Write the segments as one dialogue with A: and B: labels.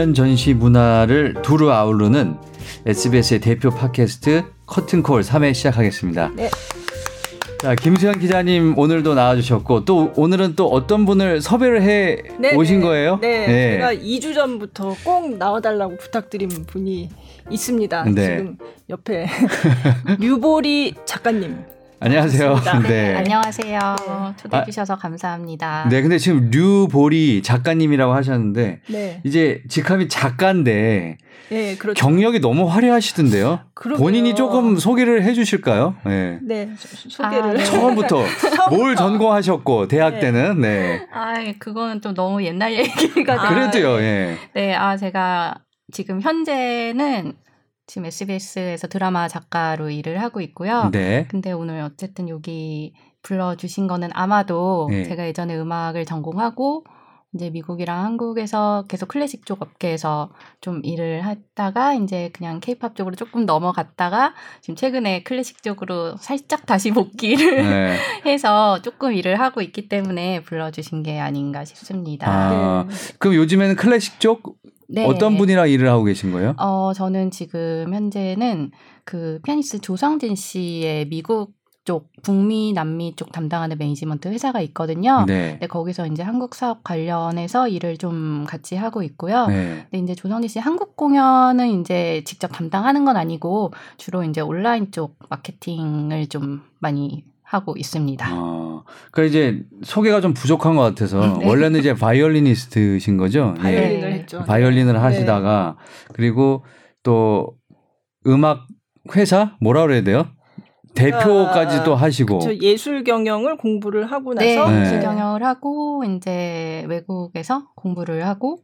A: 공연 전시 문화를 두루 아우르는 SBS의 대표 팟캐스트 커튼콜 3회 시작하겠습니다. 네. 자, 김수현 기자님 오늘도 나와주셨고 또 오늘은 또 어떤 분을 섭외를 해 네, 오신
B: 네.
A: 거예요?
B: 네, 네, 제가 2주 전부터 꼭 나와달라고 부탁드린 분이 있습니다. 네. 지금 옆에 류보리 작가님.
A: 안녕하세요.
C: 네. 안녕하세요. 초대해 주셔서 아, 감사합니다.
A: 네, 근데 지금 류보리 작가님이라고 하셨는데 네. 이제 직함이 작가인데 네, 그렇죠. 경력이 너무 화려하시던데요. 그러게요. 본인이 조금 소개를 해 주실까요?
B: 네. 네, 소개를 아, 네.
A: 처음부터 뭘 전공하셨고 대학 네. 때는 네.
C: 아, 그거는 좀 너무 옛날 얘기가
A: 아, 그래도요. 예.
C: 네, 아 제가 지금 현재는 지금 SBS에서 드라마 작가로 일을 하고 있고요. 네. 근데 오늘 어쨌든 여기 불러주신 거는 아마도 네. 제가 예전에 음악을 전공하고 이제 미국이랑 한국에서 계속 클래식 쪽 업계에서 좀 일을 했다가 이제 그냥 케이팝 쪽으로 조금 넘어갔다가 지금 최근에 클래식 쪽으로 살짝 다시 복귀를 네. 해서 조금 일을 하고 있기 때문에 불러주신 게 아닌가 싶습니다.
A: 아, 네. 그럼 요즘에는 클래식 쪽 네. 어떤 분이랑 일을 하고 계신 거예요?
C: 어, 저는 지금 현재는 그 피아니스트 조성진 씨의 미국 쪽 북미 남미 쪽 담당하는 매니지먼트 회사가 있거든요. 네. 근데 거기서 이제 한국 사업 관련해서 일을 좀 같이 하고 있고요. 네. 근데 이제 조성진 씨 한국 공연은 이제 직접 담당하는 건 아니고 주로 이제 온라인 쪽 마케팅을 좀 많이 하고 있습니다. 아,
A: 그러니까 이제 소개가 좀 부족한 것 같아서 네. 원래는 이제 바이올리니스트신 거죠.
B: 바이올린을 예. 했죠.
A: 바이올린을 네. 하시다가 그리고 또 음악 회사 뭐라 그래야 돼요? 대표까지도 아, 하시고
B: 그쵸, 예술 경영을 공부를 하고
C: 네,
B: 나서
C: 네. 예술 경영을 하고 이제 외국에서 공부를 하고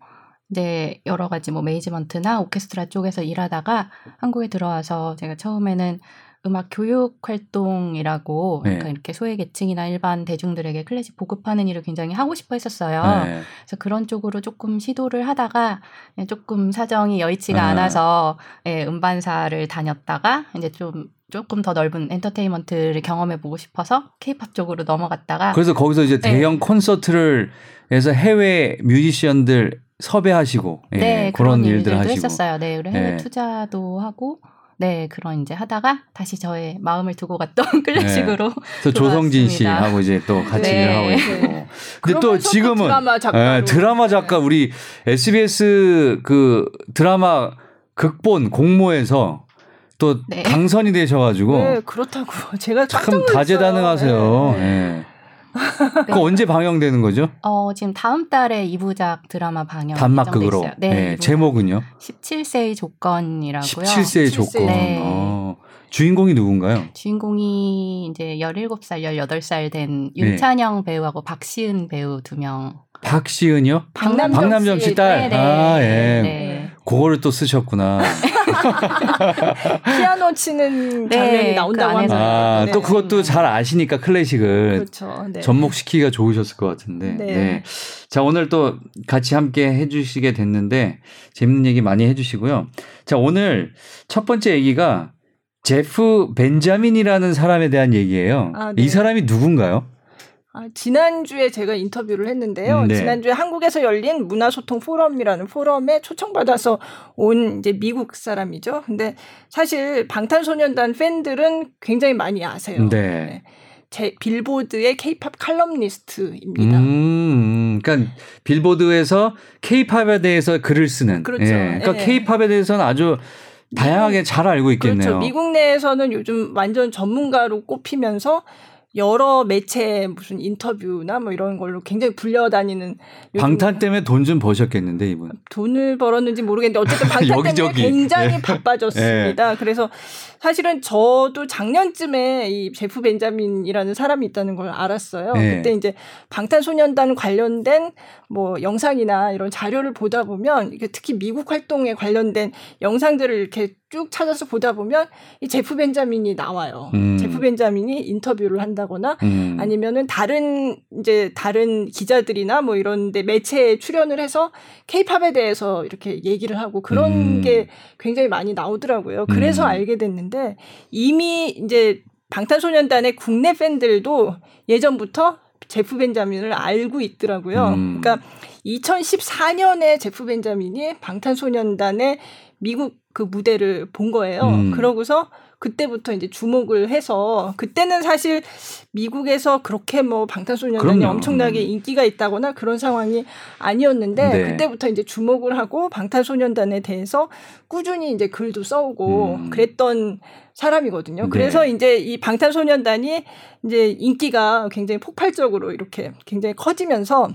C: 이제 여러 가지 뭐 매니지먼트나 오케스트라 쪽에서 일하다가 한국에 들어와서 제가 처음에는 음악 교육 활동이라고 네. 그러니까 이렇게 소외 계층이나 일반 대중들에게 클래식 보급하는 일을 굉장히 하고 싶어 했었어요. 네. 그래서 그런 쪽으로 조금 시도를 하다가 조금 사정이 여의치가 네. 않아서 예, 음반사를 다녔다가 이제 좀 조금 더 넓은 엔터테인먼트를 경험해 보고 싶어서 케이팝 쪽으로 넘어갔다가
A: 그래서 거기서 이제 네. 대형 콘서트를 해서 해외 뮤지션들 섭외하시고 예, 네, 그런, 그런 일들 하시고
C: 했었어요. 네, 해외 네. 투자도 하고 네, 그런 이제 하다가 다시 저의 마음을 두고 갔던 클래식으로. 네.
A: 그 조성진 씨하고 이제 또 같이 네. 일을 하고 있고. 네. 근데 또 지금은
B: 드라마 작가,
A: 네, 드라마 작가 우리 SBS 그 드라마 극본 공모에서 또 네. 당선이 되셔가지고.
B: 네, 그렇다고 제가
A: 참 다재다능하세요. 네. 네. 네. 그 언제 방영되는 거죠?
C: 어, 지금 다음 달에 2부작 드라마 방영
A: 단막극으로. 네, 네 제목은요?
C: 17세의 조건이라고요.
A: 17세의 17세. 조건. 네. 어. 주인공이 누군가요?
C: 주인공이 이제 17살, 18살 된 윤찬영 네. 배우하고 박시은 배우 두 명.
A: 박시은이요?
B: 박남정,
A: 박남정 씨 딸. 네네. 아, 예. 네. 그거를 또 쓰셨구나.
B: 피아노 치는 네, 장면이 네, 나온다고 그 합니다.
A: 아, 네. 또 그것도 잘 아시니까 클래식을 그렇죠. 네. 접목시키기가 좋으셨을 것 같은데. 네. 네. 자, 오늘 또 같이 함께 해 주시게 됐는데 재밌는 얘기 많이 해 주시고요. 자, 오늘 첫 번째 얘기가 제프 벤자민이라는 사람에 대한 얘기예요. 아, 이 사람이 누군가요?
B: 아, 지난주에 제가 인터뷰를 했는데요. 음, 네. 지난주에 한국에서 열린 문화소통 포럼이라는 포럼에 초청받아서 온 이제 미국 사람이죠. 근데 사실 방탄소년단 팬들은 굉장히 많이 아세요. 네. 네. 제 빌보드의 케이팝 칼럼니스트입니다.
A: 음, 그러니까 빌보드에서 케이팝에 대해서 글을 쓰는. 그렇죠. 예. 그러니까 케이팝에 네. 대해서는 아주 다양하게 잘 알고 있겠네요.
B: 그렇죠. 미국 내에서는 요즘 완전 전문가로 꼽히면서 여러 매체 무슨 인터뷰나 뭐 이런 걸로 굉장히 불려다니는
A: 방탄 때문에 돈 좀 버셨겠는데 이분
B: 돈을 벌었는지 모르겠는데 어쨌든 방탄 때문에 굉장히 네. 바빠졌습니다. 네. 그래서 사실은 저도 작년쯤에 이 제프 벤자민이라는 사람이 있다는 걸 알았어요. 네. 그때 이제 방탄소년단 관련된 뭐 영상이나 이런 자료를 보다 보면 특히 미국 활동에 관련된 영상들을 이렇게 쭉 찾아서 보다 보면 이 제프 벤자민이 나와요. 음. 제프 벤자민이 인터뷰를 한다거나 음. 아니면은 다른 이제 다른 기자들이나 뭐 이런데 매체에 출연을 해서 케이팝에 대해서 이렇게 얘기를 하고 그런 음. 게 굉장히 많이 나오더라고요. 그래서 음. 알게 됐는데 이미 이제 방탄소년단의 국내 팬들도 예전부터 제프 벤자민을 알고 있더라고요. 음. 그러니까 2014년에 제프 벤자민이 방탄소년단의 미국 그 무대를 본 거예요. 음. 그러고서 그때부터 이제 주목을 해서 그때는 사실 미국에서 그렇게 뭐 방탄소년단이 그럼요. 엄청나게 음. 인기가 있다거나 그런 상황이 아니었는데 네. 그때부터 이제 주목을 하고 방탄소년단에 대해서 꾸준히 이제 글도 써오고 음. 그랬던 사람이거든요. 네. 그래서 이제 이 방탄소년단이 이제 인기가 굉장히 폭발적으로 이렇게 굉장히 커지면서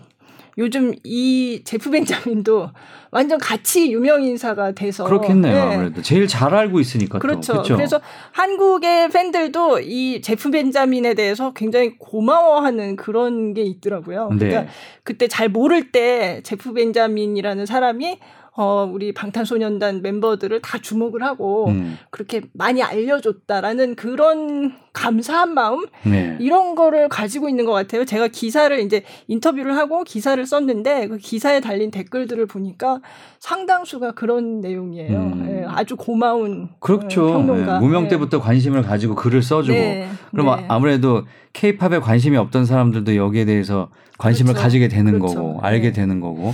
B: 요즘 이 제프 벤자민도 완전 같이 유명 인사가 돼서
A: 그렇겠네요. 네. 아무래도 제일 잘 알고 있으니까
B: 그렇죠. 그렇죠. 그래서 한국의 팬들도 이 제프 벤자민에 대해서 굉장히 고마워하는 그런 게 있더라고요. 네. 그러니까 그때 잘 모를 때 제프 벤자민이라는 사람이 어, 우리 방탄소년단 멤버들을 다 주목을 하고 음. 그렇게 많이 알려줬다라는 그런 감사한 마음 네. 이런 거를 가지고 있는 것 같아요. 제가 기사를 이제 인터뷰를 하고 기사를 썼는데 그 기사에 달린 댓글들을 보니까 상당수가 그런 내용이에요. 음. 네, 아주 고마운
A: 그렇죠. 어, 평론가. 네. 무명 네. 때부터 관심을 가지고 글을 써주고 네. 그럼 네. 아무래도 케이팝에 관심이 없던 사람들도 여기에 대해서 관심을 그렇죠. 가지게 되는 그렇죠. 거고 알게 되는 거고 네.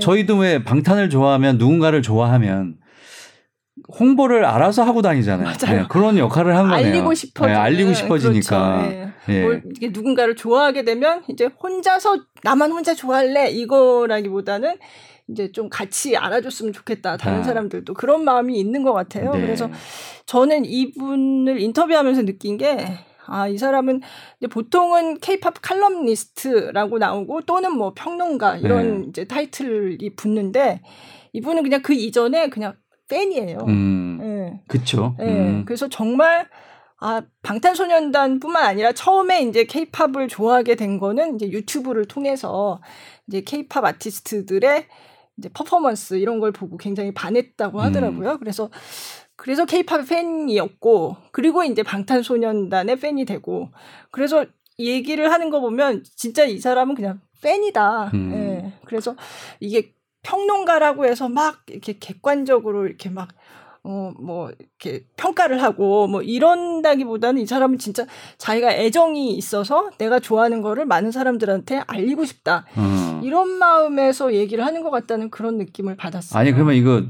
A: 저희도 왜 방탄을 좋아하면 누군가를 좋아하면 홍보를 알아서 하고 다니잖아요. 네, 그런 역할을 한 거네요.
B: 알리고 싶어. 네,
A: 알리고 싶어지니까. 그렇죠. 네.
B: 네. 이게 누군가를 좋아하게 되면 이제 혼자서 나만 혼자 좋아할래 이거라기보다는 이제 좀 같이 알아줬으면 좋겠다. 다른 아. 사람들도 그런 마음이 있는 것 같아요. 네. 그래서 저는 이분을 인터뷰하면서 느낀 게 아, 이 사람은 보통은 케이팝 칼럼니스트라고 나오고 또는 뭐 평론가 이런 네. 이제 타이틀이 붙는데 이분은 그냥 그 이전에 그냥 팬이에요. 음,
A: 네. 그쵸.
B: 네. 음. 그래서 정말 아, 방탄소년단뿐만 아니라 처음에 이제 케이팝을 좋아하게 된 거는 이제 유튜브를 통해서 이제 케이팝 아티스트들의 이제 퍼포먼스 이런 걸 보고 굉장히 반했다고 하더라고요. 음. 그래서 그래서 케이팝 팬이었고 그리고 이제 방탄소년단의 팬이 되고 그래서 얘기를 하는 거 보면 진짜 이 사람은 그냥 팬이다. 음. 예. 그래서 이게 평론가라고 해서 막 이렇게 객관적으로 이렇게 막 어, 뭐, 이렇게 평가를 하고, 뭐, 이런다기보다는 이 사람은 진짜 자기가 애정이 있어서 내가 좋아하는 거를 많은 사람들한테 알리고 싶다. 음. 이런 마음에서 얘기를 하는 것 같다는 그런 느낌을 받았어요.
A: 아니, 그러면 이거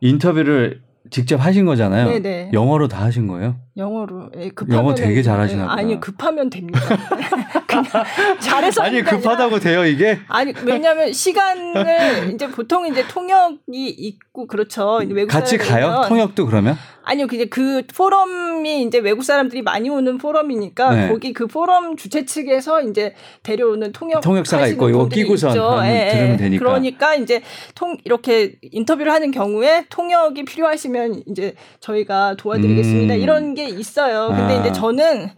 A: 인터뷰를 직접 하신 거잖아요. 네네. 영어로 다 하신 거예요?
B: 영어로. 예,
A: 영어 되게 잘하시나 보다.
B: 아니 급하면 됩니다. 그냥 잘해서
A: 아니 급하다고 돼요 이게?
B: 아니 왜냐하면 시간을 이제 보통 이제 통역이 있고 그렇죠. 외국
A: 같이 가요? 통역도 그러면?
B: 아니요, 이제 그 포럼이 이제 외국 사람들이 많이 오는 포럼이니까 네. 거기 그 포럼 주최 측에서 이제 데려오는 통역
A: 통역사가 있고 이거 끼고선 예, 예, 들으면 되니까.
B: 그러니까 이제 통 이렇게 인터뷰를 하는 경우에 통역이 필요하시면 이제 저희가 도와드리겠습니다. 음. 이런 게 있어요. 근데 아. 이제 저는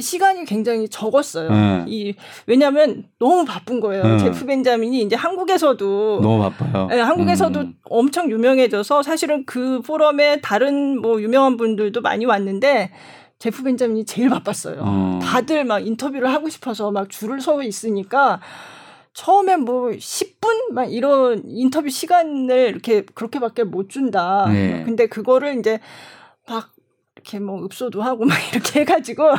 B: 시간이 굉장히 적었어요. 네. 이 왜냐하면 너무 바쁜 거예요. 네. 제프 벤자민이 이제 한국에서도
A: 너무 바빠요.
B: 네, 한국에서도 음. 엄청 유명해져서 사실은 그 포럼에 다른 뭐 유명한 분들도 많이 왔는데 제프 벤자민이 제일 바빴어요. 어. 다들 막 인터뷰를 하고 싶어서 막 줄을 서 있으니까 처음에 뭐 10분 막 이런 인터뷰 시간을 이렇게 그렇게밖에 못 준다. 네. 근데 그거를 이제 막 이렇게 뭐 읍소도 하고 막 이렇게 해가지고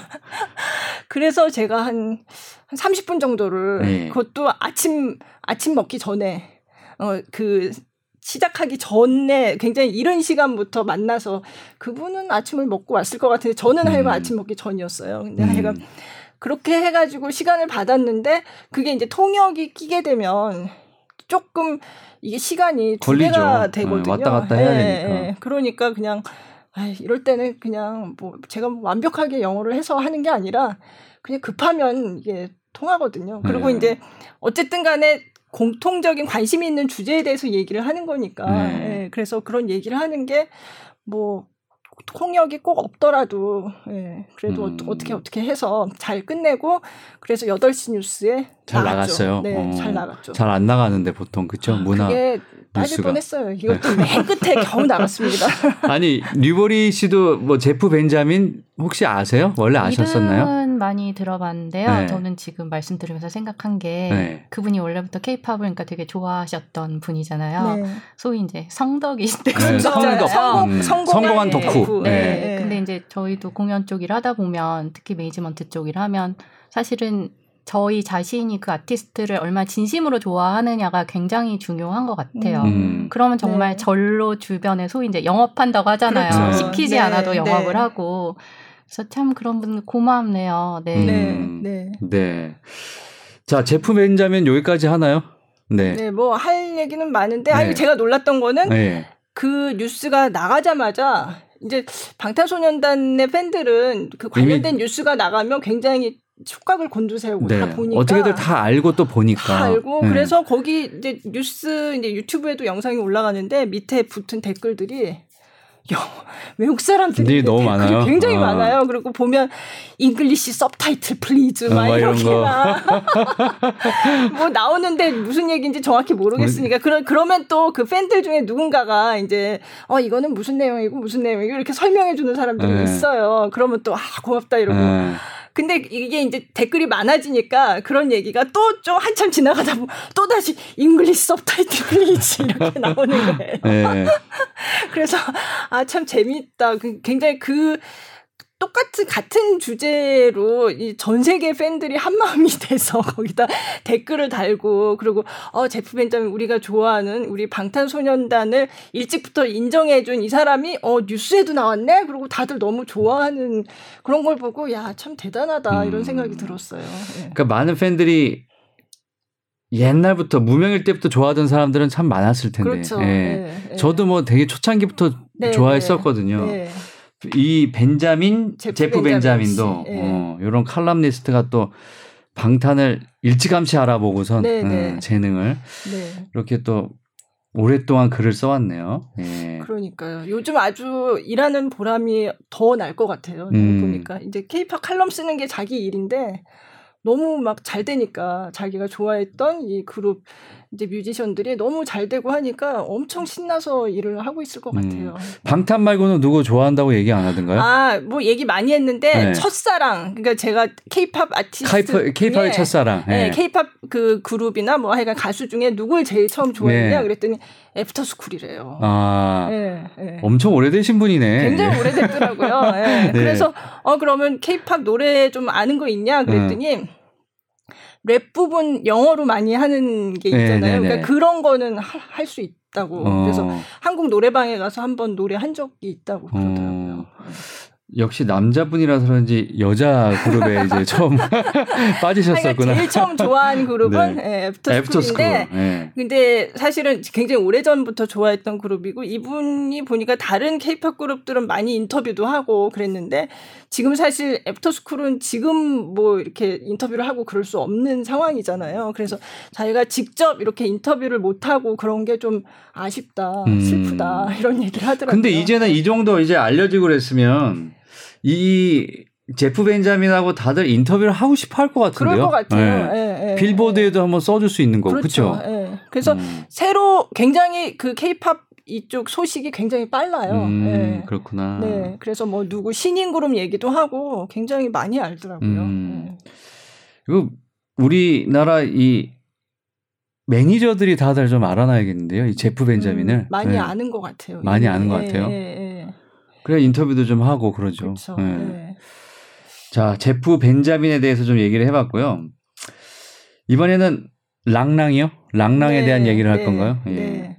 B: 그래서 제가 한, 한 30분 정도를 네. 그것도 아침 아침 먹기 전에 어그 시작하기 전에 굉장히 이른 시간부터 만나서 그분은 아침을 먹고 왔을 것 같은데 저는 음. 하여간 아침 먹기 전이었어요. 근데 음. 하여간 그렇게 해가지고 시간을 받았는데 그게 이제 통역이 끼게 되면 조금 이게 시간이 두 배가 되거든요.
A: 왔다 갔다 해야 네, 되니까. 네.
B: 그러니까 그냥 아, 이럴 때는 그냥 뭐 제가 완벽하게 영어를 해서 하는 게 아니라 그냥 급하면 이게 통하거든요. 그리고 네. 이제 어쨌든 간에 공통적인 관심이 있는 주제에 대해서 얘기를 하는 거니까. 네. 예, 그래서 그런 얘기를 하는 게뭐 통역이 꼭 없더라도 예, 그래도 음. 어떻게 어떻게 해서 잘 끝내고 그래서 8시 뉴스에
A: 잘 나갔죠. 나갔어요.
B: 네, 어. 잘 나갔죠.
A: 잘 안 나가는데 보통 그쵸? 아, 문화
B: 그게 빠질 뻔했어요. 이것도 네. 맨 끝에 겨우 나갔습니다.
A: 아니 뉴버리 씨도 뭐 제프 벤자민 혹시 아세요? 원래 아셨었나요?
C: 많이 들어봤는데요. 네. 저는 지금 말씀 들으면서 생각한 게 네. 그분이 원래부터 케이팝을 그러니까 되게 좋아하셨던 분이잖아요. 네. 소위 이제 성덕이신데
A: 네. 성덕, 성공, 음. 성공 한 덕후.
C: 네. 네. 근데 이제 저희도 공연 쪽 일 하다 보면 특히 매니지먼트 쪽 일 하면 사실은 저희 자신이 그 아티스트를 얼마나 진심으로 좋아하느냐가 굉장히 중요한 것 같아요. 음. 그러면 정말 네. 절로 주변에 소위 이제 영업한다고 하잖아요. 그렇죠. 시키지 네. 않아도 영업을 네. 하고. 그래서 참 그런 분들 고맙네요. 네.
A: 음. 네. 네. 자, 제품 벤자면 여기까지 하나요?
B: 네. 네, 뭐 할 얘기는 많은데 아니 네. 제가 놀랐던 거는 네. 그 뉴스가 나가자마자 이제 방탄소년단의 팬들은 그 관련된 뉴스가 나가면 굉장히 촉각을 곤두세우고 네. 다 보니까
A: 어떻게든 다 알고 또 보니까
B: 다 알고 네. 그래서 거기 이제 뉴스 이제 유튜브에도 영상이 올라가는데 밑에 붙은 댓글들이 영, 외국 사람들이
A: 너무 많아요.
B: 굉장히 어. 많아요. 그리고 보면 English subtitle please 막 어, 이렇게나 뭐 나오는데 무슨 얘기인지 정확히 모르겠으니까 그러, 그러면 또 그 팬들 중에 누군가가 이제 어 이거는 무슨 내용이고 무슨 내용이고 이렇게 설명해 주는 사람들이 네. 있어요. 그러면 또 아 고맙다 이러고 네. 근데 이게 이제 댓글이 많아지니까 그런 얘기가 또 좀 한참 지나가다 보면 또 다시 English subtitle please 이렇게 나오는 거예요. 네. 그래서 아 참 재미있다. 그 굉장히 그 똑같은 같은 주제로 이 전 세계 팬들이 한 마음이 돼서 거기다 댓글을 달고 그리고 어 제프 벤자민 우리가 좋아하는 우리 방탄소년단을 일찍부터 인정해 준 이 사람이 어 뉴스에도 나왔네 그리고 다들 너무 좋아하는 그런 걸 보고 야 참 대단하다 음. 이런 생각이 들었어요.
A: 네. 그러니까 많은 팬들이 옛날부터 무명일 때부터 좋아하던 사람들은 참 많았을 텐데.
B: 그렇죠. 예. 네,
A: 네. 저도 뭐 되게 초창기부터 네, 좋아했었거든요. 네. 이 벤자민 제프, 제프 벤자민 도 네. 어, 이런 칼럼니스트가 또 방탄을 일찌감치 알아보고선 네, 네. 음, 재능을 네. 이렇게 또 오랫동안 글을 써왔네요. 예.
B: 그러니까요. 요즘 아주 일하는 보람이 더 날 것 같아요. 음. 보니까 이제 케이팝 칼럼 쓰는 게 자기 일인데 너무 막 잘 되니까 자기가 좋아했던 이 그룹 이제 뮤지션들이 너무 잘 되고 하니까 엄청 신나서 일을 하고 있을 것 음. 같아요. 음.
A: 방탄 말고는 누구 좋아한다고 얘기 안 하던가요?
B: 아, 뭐 얘기 많이 했는데 네. 첫사랑. 그러니까 제가 케이팝 아티스트
A: 케이팝의 첫사랑.
B: 네, 케이팝 네, 그 그룹이나 뭐 하여간 가수 중에 누굴 제일 처음 좋아했냐 네. 그랬더니 애프터스쿨이래요.
A: 아, 네, 네. 엄청 오래되신 분이네.
B: 굉장히 오래됐더라고요. 네. 그래서 어 그러면 케이팝 노래 좀 아는 거 있냐 그랬더니 랩 부분 영어로 많이 하는 게 네, 있잖아요. 네, 네, 그러니까 그런 거는 할 수 있다고. 어. 그래서 한국 노래방에 가서 한번 노래 한 적이 있다고 그러더라고요. 어.
A: 역시 남자분이라서 그런지 여자 그룹에 이제 처음 빠지셨었구나. 그러니까
B: 제일 처음 좋아한 그룹은 네. 네, 애프터스쿨인데, 네. 근데 사실은 굉장히 오래 전부터 좋아했던 그룹이고 이분이 보니까 다른 케이팝 그룹들은 많이 인터뷰도 하고 그랬는데 지금 사실 애프터스쿨은 지금 뭐 이렇게 인터뷰를 하고 그럴 수 없는 상황이잖아요. 그래서 자기가 직접 이렇게 인터뷰를 못 하고 그런 게 좀 아쉽다, 음. 슬프다 이런 얘기를 하더라고요.
A: 근데 이제는 이 정도 이제 알려지고 그랬으면 이 제프 벤자민하고 다들 인터뷰를 하고 싶어 할 것 같은데요.
B: 그럴 것 같아요. 네. 네, 네,
A: 빌보드에도 한번 써줄 수 있는 거고, 그렇죠.
B: 그렇죠? 그래서 음. 새로 굉장히 그 케이팝 이쪽 소식이 굉장히 빨라요.
A: 음, 네. 그렇구나.
B: 네. 그래서 뭐 누구 신인 그룹 얘기도 하고 굉장히 많이 알더라고요. 음. 네.
A: 그리고 우리나라 이 매니저들이 다들 좀 알아놔야겠는데요. 이 제프 벤자민을 음,
B: 많이 네. 아는 것 같아요.
A: 많이 아는 것 같아요. 그래 인터뷰도 좀 하고 그러죠. 그렇죠. 네. 네. 자 제프 벤자민에 대해서 좀 얘기를 해봤고요. 이번에는 랑랑이요? 랑랑에 네, 대한 얘기를 할 네, 건가요? 예. 네.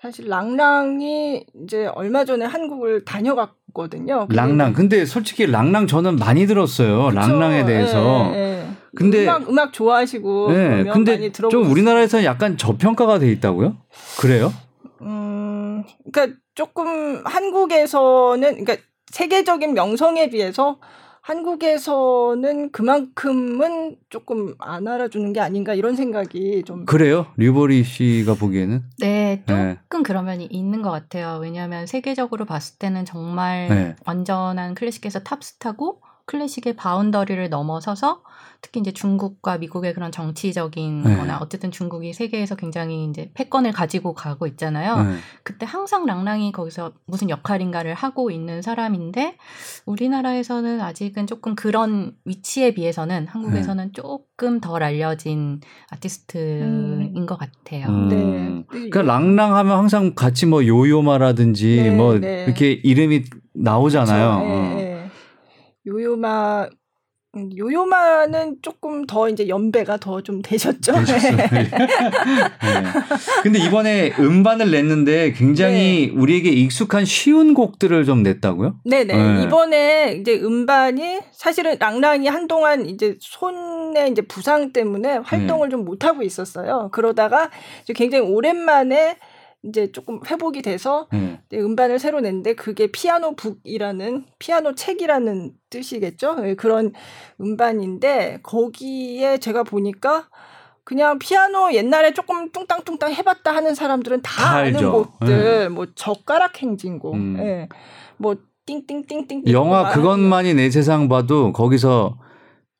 B: 사실 랑랑이 이제 얼마 전에 한국을 다녀갔거든요.
A: 랑랑. 근데 솔직히 랑랑 저는 많이 들었어요. 그쵸? 랑랑에 대해서. 네, 네.
B: 근데 음악, 음악 좋아하시고
A: 네, 근데 좀 우리나라에서 약간 저평가가 돼 있다고요? 그래요?
B: 음, 그러니까 조금 한국에서는 그러니까 세계적인 명성에 비해서 한국에서는 그만큼은 조금 안 알아주는 게 아닌가 이런 생각이 좀
A: 그래요? 류보리 씨가 보기에는
C: 네 조금 네. 그런 면이 있는 것 같아요. 왜냐하면 세계적으로 봤을 때는 정말 네. 완전한 클래식에서 탑스타고 클래식의 바운더리를 넘어서서 특히 이제 중국과 미국의 그런 정치적인 네. 거나 어쨌든 중국이 세계에서 굉장히 이제 패권을 가지고 가고 있잖아요. 네. 그때 항상 랑랑이 거기서 무슨 역할인가를 하고 있는 사람인데 우리나라에서는 아직은 조금 그런 위치에 비해서는 한국에서는 네. 조금 덜 알려진 아티스트인 음. 것 같아요. 음.
A: 네. 그러니까 랑랑 하면 항상 같이 뭐 요요마라든지 네, 뭐 네. 이렇게 이름이 나오잖아요. 그렇죠.
B: 요요마 음, 요요마는 조금 더 이제 연배가 더 좀 되셨죠. 네.
A: 네. 근데 이번에 음반을 냈는데 굉장히 네. 우리에게 익숙한 쉬운 곡들을 좀 냈다고요?
B: 네네. 네. 이번에 이제 음반이 사실은 랑랑이 한동안 이제 손에 이제 부상 때문에 활동을 네. 좀 못하고 있었어요. 그러다가 굉장히 오랜만에 이제 조금 회복이 돼서 음. 음반을 새로 냈는데 그게 피아노 북이라는 피아노 책이라는 뜻이겠죠. 네, 그런 음반인데 거기에 제가 보니까 그냥 피아노 옛날에 조금 뚱땅뚱땅 해봤다 하는 사람들은 다, 다 아는 알죠. 곡들, 네. 뭐 젓가락 행진곡, 음. 예, 뭐 띵띵띵띵.
A: 영화 그것만이 내 세상 봐도 거기서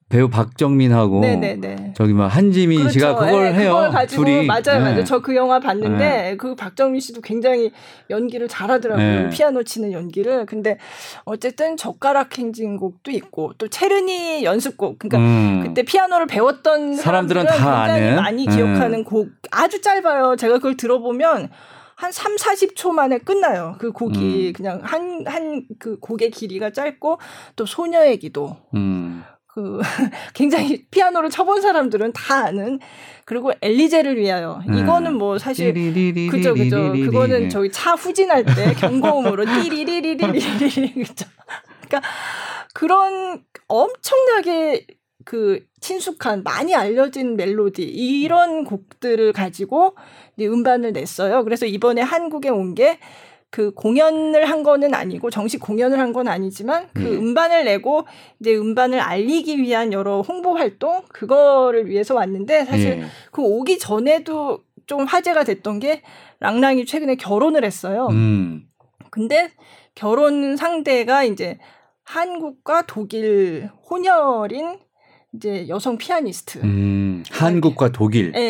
A: 배우 박정민하고 네네네. 저기 막 한지민 그렇죠. 씨가 그걸 네, 해요. 그걸 가지고 둘이.
B: 맞아요, 네. 맞아요. 저그 영화 봤는데 네. 그 박정민 씨도 굉장히 연기를 잘하더라고요. 네. 피아노 치는 연기를. 근데 어쨌든 젓가락 행진곡도 있고 또 체르니 연습곡. 그러니까 음. 그때 피아노를 배웠던 사람들은, 사람들은 다 아는 많이 기억하는 네. 곡 아주 짧아요. 제가 그걸 들어보면 한 3, 40초 만에 끝나요. 그 곡이 음. 그냥 한 한 그 곡의 길이가 짧고 또 소녀의 기도. 음. 그 굉장히 피아노를 쳐본 사람들은 다 아는 그리고 엘리제를 위하여 음. 이거는 뭐 사실 그죠 그죠 그거는 저희 차 후진할 때 경고음으로 띠리리리리리리 그죠 그러니까 그런 엄청나게 그 친숙한 많이 알려진 멜로디 이런 곡들을 가지고 음반을 냈어요. 그래서 이번에 한국에 온 게 그 공연을 한 거는 아니고 정식 공연을 한 건 아니지만 그 음. 음반을 내고 이제 음반을 알리기 위한 여러 홍보 활동 그거를 위해서 왔는데 사실 예. 그 오기 전에도 좀 화제가 됐던 게 랑랑이 최근에 결혼을 했어요. 음. 근데 결혼 상대가 이제 한국과 독일 혼혈인 이제 여성 피아니스트.
A: 음, 한국과 독일.
B: 예, 예,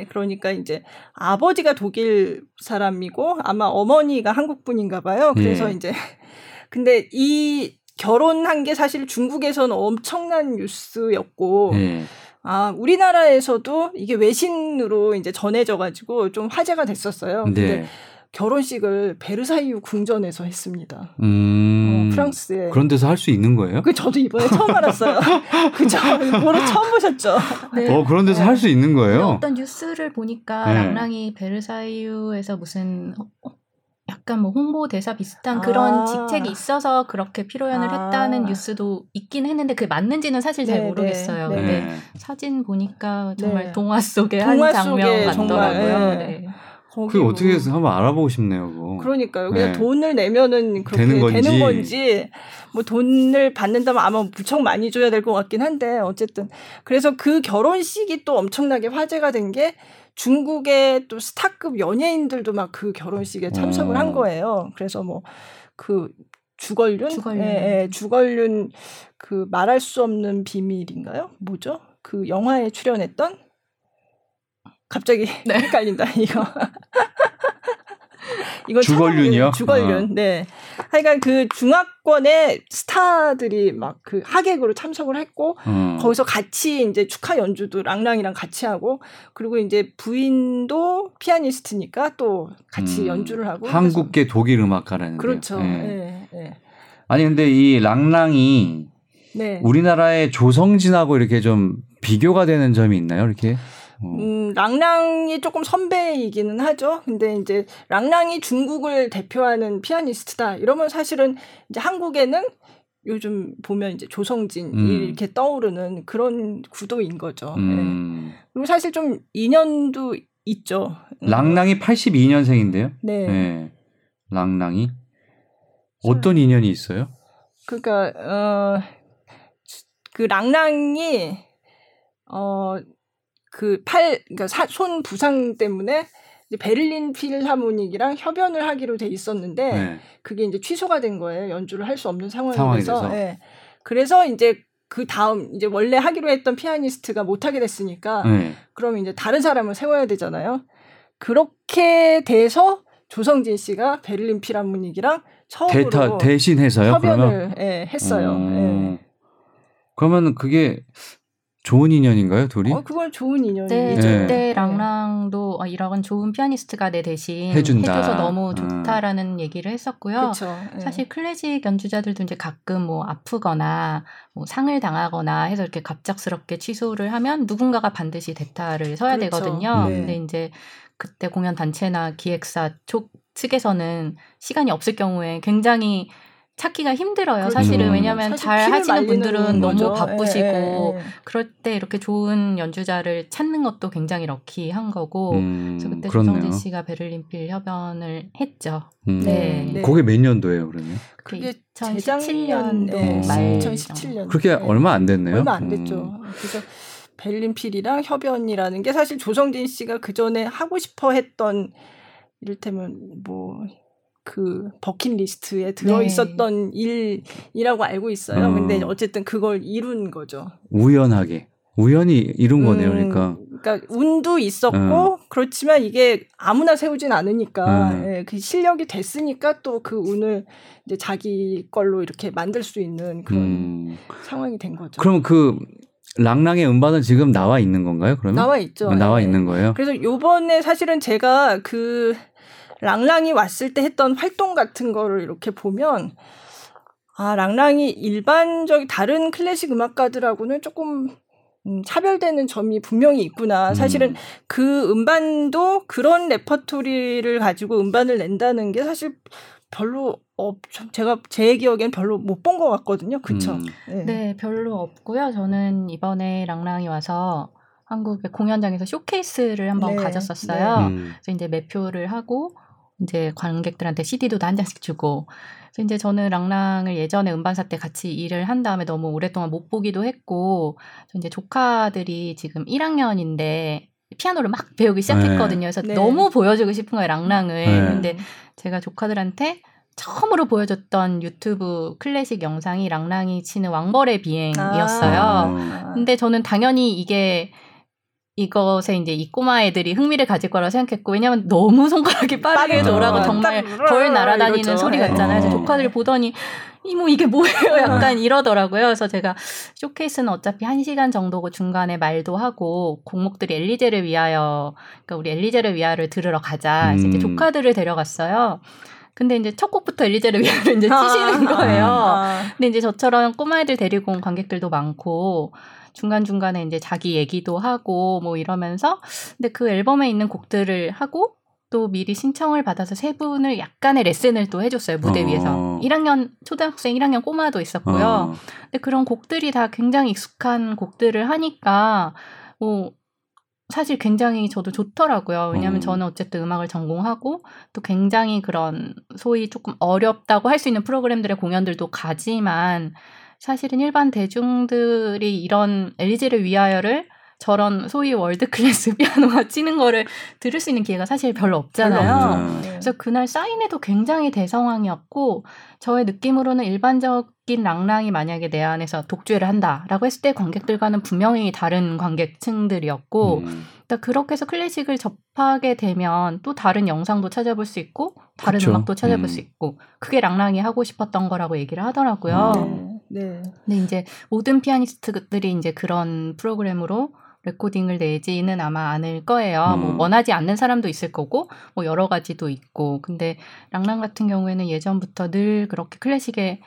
B: 예. 그러니까 이제 아버지가 독일 사람이고 아마 어머니가 한국 분인가 봐요. 그래서 예. 이제 근데 이 결혼한 게 사실 중국에서는 엄청난 뉴스였고 예. 아, 우리나라에서도 이게 외신으로 이제 전해져 가지고 좀 화제가 됐었어요. 근데 네. 결혼식을 베르사유 궁전에서 했습니다. 음, 어, 프랑스에.
A: 그런 데서 할 수 있는 거예요?
B: 그 저도 이번에 처음 알았어요. 그죠? 뭐를 처음 보셨죠?
A: 네. 어, 그런 데서 네. 할수 있는 거예요?
C: 어떤 뉴스를 보니까 네. 랑랑이 베르사유에서 무슨 어, 약간 뭐 홍보 대사 비슷한 그런 아. 직책이 있어서 그렇게 피로연을 아. 했다는 뉴스도 있긴 했는데 그게 맞는지는 사실 잘 네, 네. 모르겠어요. 네. 근데 사진 보니까 정말 네. 동화 속의 동화 한 장면 속에 같더라고요. 네.
A: 그게 어떻게 해서 한번 알아보고 싶네요. 그거.
B: 그러니까요. 그냥 네. 돈을 내면은 그렇게 되는 건지. 되는 건지, 뭐 돈을 받는다면 아마 무척 많이 줘야 될 것 같긴 한데 어쨌든 그래서 그 결혼식이 또 엄청나게 화제가 된 게 중국의 또 스타급 연예인들도 막 그 결혼식에 참석을 어. 한 거예요. 그래서 뭐그 주걸륜, 주걸륜, 예, 예, 주걸륜 그 말할 수 없는 비밀인가요? 뭐죠? 그 영화에 출연했던 갑자기 네. 헷갈린다 이거.
A: 이건 주걸륜이요?
B: 주걸륜. 어. 네. 하여간 그 중화권의 스타들이 막 그 하객으로 참석을 했고 음. 거기서 같이 이제 축하 연주도 랑랑이랑 같이 하고 그리고 이제 부인도 피아니스트니까 또 같이 음. 연주를 하고
A: 한국계 독일 음악가라는
B: 그렇죠. 네. 네. 네.
A: 아니 근데 이 랑랑이 네. 우리나라의 조성진하고 이렇게 좀 비교가 되는 점이 있나요? 이렇게?
B: 어. 음, 랑랑이 조금 선배이기는 하죠. 근데 이제 랑랑이 중국을 대표하는 피아니스트다. 이러면 사실은 이제 한국에는 요즘 보면 이제 조성진이 음. 이렇게 떠오르는 그런 구도인 거죠. 음. 네. 그리고 사실 좀 인연도 있죠.
A: 음. 랑랑이 82년생인데요. 네. 네. 랑랑이 어떤 인연이 있어요?
B: 그러니까 어 그 랑랑이 어 그 팔, 그러니까 사, 손 부상 때문에 이제 베를린 필하모닉이랑 협연을 하기로 돼 있었는데 네. 그게 이제 취소가 된 거예요. 연주를 할 수 없는 상황에서. 네. 그래서 이제 그 다음 이제 원래 하기로 했던 피아니스트가 못 하게 됐으니까 네. 그럼 이제 다른 사람을 세워야 되잖아요. 그렇게 돼서 조성진 씨가 베를린 필하모닉이랑 처음으로
A: 대타, 대신해서요.
B: 협연을 예, 했어요. 음...
A: 예. 그러면 그게 좋은 인연인가요, 둘이?
B: 어, 그건 좋은 인연이죠.
C: 네, 네. 네. 랑랑도 어, 이런 좋은 피아니스트가 내 대신 해준다. 해줘서 너무 음. 좋다라는 음. 얘기를 했었고요. 그쵸, 네. 사실 클래식 연주자들도 이제 가끔 뭐 아프거나 뭐 상을 당하거나 해서 이렇게 갑작스럽게 취소를 하면 누군가가 반드시 대타를 서야 그렇죠. 되거든요. 네. 근데 이제 그때 공연 단체나 기획사 쪽 측에서는 시간이 없을 경우에 굉장히 찾기가 힘들어요. 그렇죠. 사실은 음. 왜냐하면 잘 하시는 분들은 거죠. 너무 바쁘시고 예, 예, 예. 그럴 때 이렇게 좋은 연주자를 찾는 것도 굉장히 럭키한 거고 음, 그래서 그때 조성진 씨가 베를린필 협연을 했죠.
A: 음. 네. 네. 그게 몇 년도예요, 그러면?
B: 그게 2017년도 말 2017년.
A: 그렇게 네. 얼마 안 됐네요.
B: 얼마 안 됐죠. 음. 그래서 베를린필이랑 협연이라는 게 사실 조성진 씨가 그 전에 하고 싶어 했던 이를테면 뭐 그 버킷리스트에 들어 네. 있었던 네. 일이라고 알고 있어요. 어. 근데 어쨌든 그걸 이룬 거죠.
A: 우연하게. 우연히 이룬 거네요, 음, 그러니까.
B: 그러니까 운도 있었고 어. 그렇지만 이게 아무나 세우진 않으니까 어. 예, 그 실력이 됐으니까 또 그 운을 이제 자기 걸로 이렇게 만들 수 있는 그런 음. 상황이 된 거죠.
A: 그럼 그 랑랑의 음반은 지금 나와 있는 건가요? 그러면
B: 나와 있죠.
A: 나와 네. 있는 거예요.
B: 그래서 요번에 사실은 제가 그 랑랑이 왔을 때 했던 활동 같은 거를 이렇게 보면 아 랑랑이 일반적인 다른 클래식 음악가들하고는 조금 음, 차별되는 점이 분명히 있구나. 사실은 음. 그 음반도 그런 레퍼토리를 가지고 음반을 낸다는 게 사실 별로 없, 제가 제 기억엔 별로 못 본 것 같거든요. 그쵸? 음.
C: 네. 네, 별로 없고요. 저는 이번에 랑랑이 와서 한국의 공연장에서 쇼케이스를 한번 네. 가졌었어요. 네. 음. 그래서 이제 매표를 하고 이제 관객들한테 CD도 한 장씩 주고. 그래서 이제 저는 랑랑을 예전에 음반사 때 같이 일을 한 다음에 너무 오랫동안 못 보기도 했고, 이제 조카들이 지금 1학년인데 피아노를 막 배우기 시작했거든요. 그래서 네. 너무 보여주고 싶은 거예요, 랑랑을. 네. 근데 제가 조카들한테 처음으로 보여줬던 유튜브 클래식 영상이 랑랑이 치는 왕벌의 비행이었어요. 아. 근데 저는 당연히 이게 이것에 이제 이 꼬마 애들이 흥미를 가질 거라고 생각했고 왜냐면 너무 손가락이 빠르게 돌아가 정말 벌 날아다니는 이렇죠. 소리 같잖아요. 그래서 어. 조카들 보더니 이모 이게 뭐예요? 약간 이러더라고요. 그래서 제가 쇼케이스는 어차피 한 시간 정도고 중간에 말도 하고 곡목들이 엘리제를 위하여 그러니까 우리 엘리제를 위하여를 들으러 가자. 그래서 이제 음. 조카들을 데려갔어요. 근데 이제 첫 곡부터 엘리제를 위하여 이제 치시는 거예요. 아. 근데 이제 저처럼 꼬마애들 데리고 온 관객들도 많고 중간중간에 이제 자기 얘기도 하고 뭐 이러면서 근데 그 앨범에 있는 곡들을 하고 또 미리 신청을 받아서 세 분을 약간의 레슨을 또 해줬어요 무대 어. 위에서 1학년 초등학생 1학년 꼬마도 있었고요. 어. 근데 그런 곡들이 다 굉장히 익숙한 곡들을 하니까 뭐 사실 굉장히 저도 좋더라고요. 왜냐하면 음. 저는 어쨌든 음악을 전공하고 또 굉장히 그런 소위 조금 어렵다고 할 수 있는 프로그램들의 공연들도 가지만 사실은 일반 대중들이 이런 엘리제를 위하여를 저런 소위 월드 클래스 피아니스트가 치는 거를 들을 수 있는 기회가 사실 별로 없잖아요. 네. 그래서 그날 사인회도 굉장히 대성황이었고 저의 느낌으로는 일반적인 랑랑이 만약에 내한해서 독주회를 한다라고 했을 때 관객들과는 분명히 다른 관객층들이었고 음. 그러니까 그렇게 해서 클래식을 접하게 되면 또 다른 영상도 찾아볼 수 있고 다른 그쵸? 음악도 찾아볼 음. 수 있고 그게 랑랑이 하고 싶었던 거라고 얘기를 하더라고요. 음. 네. 근데 이제 모든 피아니스트들이 이제 그런 프로그램으로 레코딩을 내지는 아마 않을 거예요. 뭐 음. 뭐 원하지 않는 사람도 있을 거고 뭐 여러 가지도 있고. 근데 랑랑 같은 경우에는 예전부터 늘 그렇게 클래식의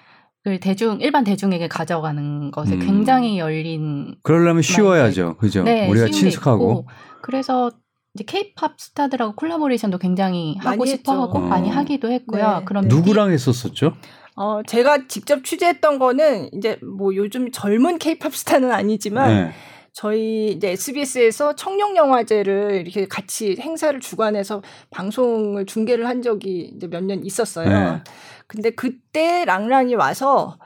C: 그 대중 일반 대중에게 가져가는 것에 음. 굉장히 열린
A: 그러려면 쉬워야죠. 그죠? 네, 우리가 친숙하고
C: 그래서 이제 케이팝 스타들하고 콜라보레이션도 굉장히 하고 싶어 하고 어. 많이 하기도 했고요.
A: 네. 그럼 누구랑 했었었죠?
B: 어, 제가 직접 취재했던 거는 이제 뭐 요즘 젊은 케이팝 스타는 아니지만 네. 저희 이제 SBS에서 청룡 영화제를 이렇게 같이 행사를 주관해서 방송을 중계를 한 적이 이제 몇 년 있었어요. 네. 근데 그때 랑랑이 와서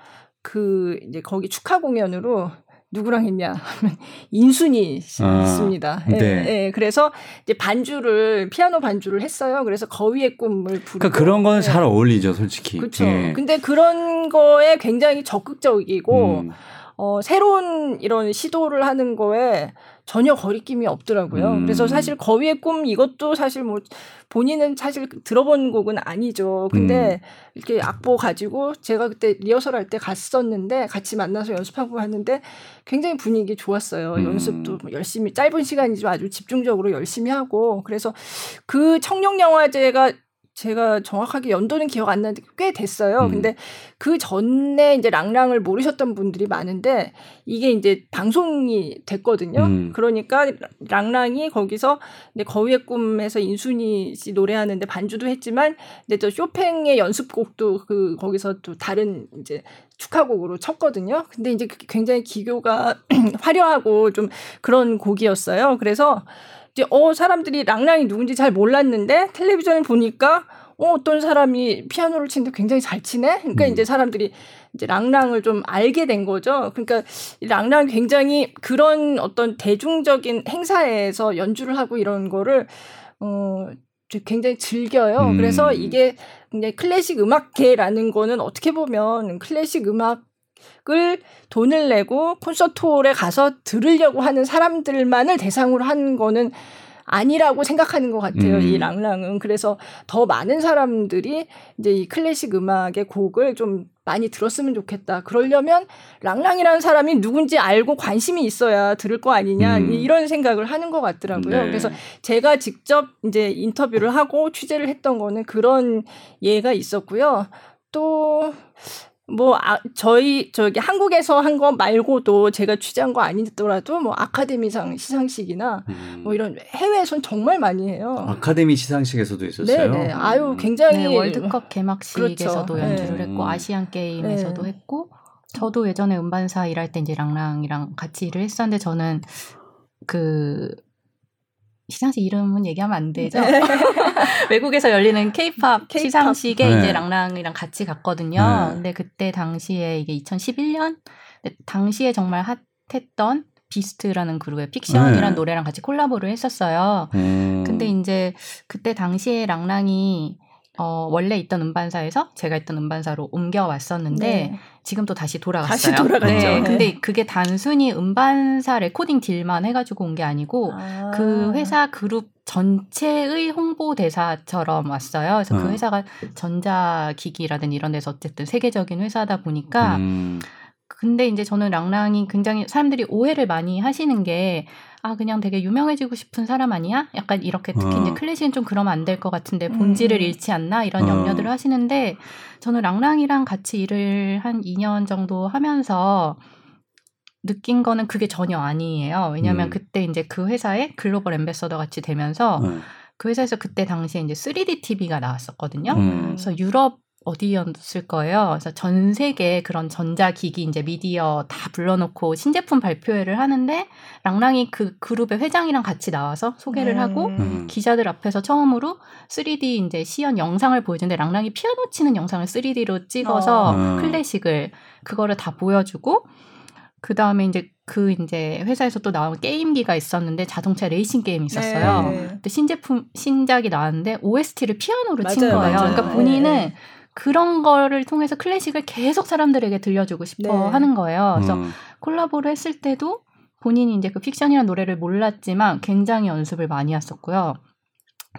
B: 그 이제 거기 축하 공연으로 누구랑 했냐 하면 인순이 아, 있습니다. 예, 네. 예, 그래서 이제 반주를 피아노 반주를 했어요. 그래서 거위의 꿈을 부르고
A: 그러니까 그런 거는 예. 잘 어울리죠, 솔직히.
B: 그렇죠. 예. 근데 그런 거에 굉장히 적극적이고 음. 어, 새로운 이런 시도를 하는 거에 전혀 거리낌이 없더라고요. 음. 그래서 사실 거위의 꿈 이것도 사실 뭐 본인은 사실 들어본 곡은 아니죠. 근데 음. 이렇게 악보 가지고 제가 그때 리허설 할 때 갔었는데 같이 만나서 연습하고 하는데 굉장히 분위기 좋았어요. 음. 연습도 뭐 열심히 짧은 시간이지만 아주 집중적으로 열심히 하고 그래서 그 청룡영화제가 제가 정확하게 연도는 기억 안 나는데 꽤 됐어요. 음. 근데 그 전에 이제 랑랑을 모르셨던 분들이 많은데 이게 이제 방송이 됐거든요. 음. 그러니까 랑랑이 거기서 이제 거위의 꿈에서 인순이 씨 노래하는데 반주도 했지만 이제 또 쇼팽의 연습곡도 그 거기서 또 다른 이제 축하곡으로 쳤거든요. 근데 이제 굉장히 기교가 화려하고 좀 그런 곡이었어요. 그래서 이제 어 사람들이 랑랑이 누군지 잘 몰랐는데 텔레비전을 보니까 어 어떤 사람이 피아노를 치는데 굉장히 잘 치네. 그러니까 음. 이제 사람들이 이제 랑랑을 좀 알게 된 거죠. 그러니까 랑랑이 굉장히 그런 어떤 대중적인 행사에서 연주를 하고 이런 거를 어 굉장히 즐겨요. 음. 그래서 이게 굉장히 클래식 음악계라는 거는 어떻게 보면 클래식 음악 을 돈을 내고 콘서트홀에 가서 들으려고 하는 사람들만을 대상으로 하는 거는 아니라고 생각하는 것 같아요. 음. 이 랑랑은. 그래서 더 많은 사람들이 이제 이 클래식 음악의 곡을 좀 많이 들었으면 좋겠다. 그러려면 랑랑이라는 사람이 누군지 알고 관심이 있어야 들을 거 아니냐. 음. 이런 생각을 하는 것 같더라고요. 네. 그래서 제가 직접 이제 인터뷰를 하고 취재를 했던 거는 그런 예가 있었고요. 또 뭐, 아, 저희, 저기 한국에서 한 거 말고도 제가 취재한 거 아니더라도 뭐 아카데미상 시상식이나 음. 뭐 이런 해외에선 정말 많이 해요.
A: 아카데미 시상식에서도 있었어요?
B: 네네. 아유, 음. 굉장히.
C: 네, 월드컵 개막식에서도 그렇죠. 연주를 네. 했고, 아시안 게임에서도 네. 했고, 저도 예전에 음반사 일할 때 이제 랑랑이랑 같이 일을 했었는데 저는 그 시상식 이름은 얘기하면 안 되죠. 네. 외국에서 열리는 케이팝 시상식에 네. 이제 랑랑이랑 같이 갔거든요. 네. 근데 그때 당시에 이게 2011년 당시에 정말 핫했던 비스트라는 그룹의 픽션이라는 네. 노래랑 같이 콜라보를 했었어요. 음. 근데 이제 그때 당시에 랑랑이 어, 원래 있던 음반사에서 제가 있던 음반사로 옮겨왔었는데 네. 지금 또 다시 돌아갔어요.
B: 다시 돌아갔죠. 네.
C: 네. 근데 그게 단순히 음반사 recording deal만 해가지고 온 게 아니고 아. 그 회사 그룹 전체의 홍보 대사처럼 왔어요. 그래서 그 음. 그 회사가 전자기기라든 이런 데서 어쨌든 세계적인 회사다 보니까 음. 근데 이제 저는 랑랑이 굉장히 사람들이 오해를 많이 하시는 게 아, 그냥 되게 유명해지고 싶은 사람 아니야? 약간 이렇게 특히 어. 이제 클래식은 좀 그러면 안 될 것 같은데 본질을 음. 잃지 않나? 이런 어. 염려들을 하시는데 저는 랑랑이랑 같이 일을 한 2년 정도 하면서 느낀 거는 그게 전혀 아니에요. 왜냐하면 음. 그때 이제 그 회사에 글로벌 엠베서더 같이 되면서 음. 그 회사에서 그때 당시에 이제 3D TV가 나왔었거든요. 음. 그래서 유럽 어디였을 거예요. 그래서 전 세계 그런 전자기기 이제 미디어 다 불러놓고 신제품 발표회를 하는데 랑랑이 그 그룹의 회장이랑 같이 나와서 소개를 음. 하고 음. 기자들 앞에서 처음으로 3D 이제 시연 영상을 보여주는데 랑랑이 피아노 치는 영상을 3D로 찍어서 어. 클래식을 그거를 다 보여주고 그 다음에 이제 그 이제 회사에서 또 나온 게임기가 있었는데 자동차 레이싱 게임이 있었어요. 네. 근데 신제품 신작이 나왔는데 OST를 피아노로 맞아요, 친 거예요. 맞아요. 그러니까 본인은 네. 그런 거를 통해서 클래식을 계속 사람들에게 들려주고 싶어 네. 하는 거예요. 그래서 음. 콜라보를 했을 때도 본인이 이제 그 픽션이라는 노래를 몰랐지만 굉장히 연습을 많이 했었고요.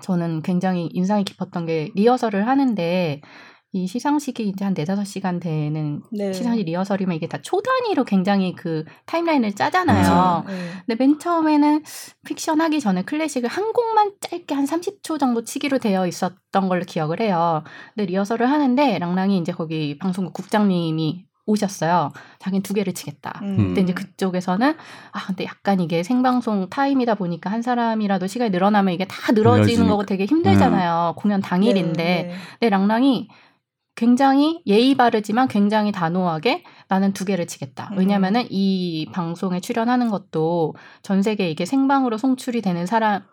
C: 저는 굉장히 인상이 깊었던 게 리허설을 하는데 이 시상식이 이제 한 네다섯 시간 되는 네. 시상식 리허설이면 이게 다 초단위로 굉장히 그 타임라인을 짜잖아요. 네. 근데 맨 처음에는 픽션 하기 전에 클래식을 한 곡만 짧게 한 30초 정도 치기로 되어 있었던 걸로 기억을 해요. 근데 리허설을 하는데 랑랑이 이제 거기 방송국 국장님이 오셨어요. 자기는 두 개를 치겠다. 음. 근데 이제 그쪽에서는 아 근데 약간 이게 생방송 타임이다 보니까 한 사람이라도 시간이 늘어나면 이게 다 늘어지는 거고 되게 힘들잖아요. 음. 공연 당일인데. 네, 네. 근데 랑랑이 굉장히 예의 바르지만 굉장히 단호하게 나는 두 개를 치겠다. 음. 왜냐면은 이 방송에 출연하는 것도 전 세계 이게 생방으로 송출이 되는 사람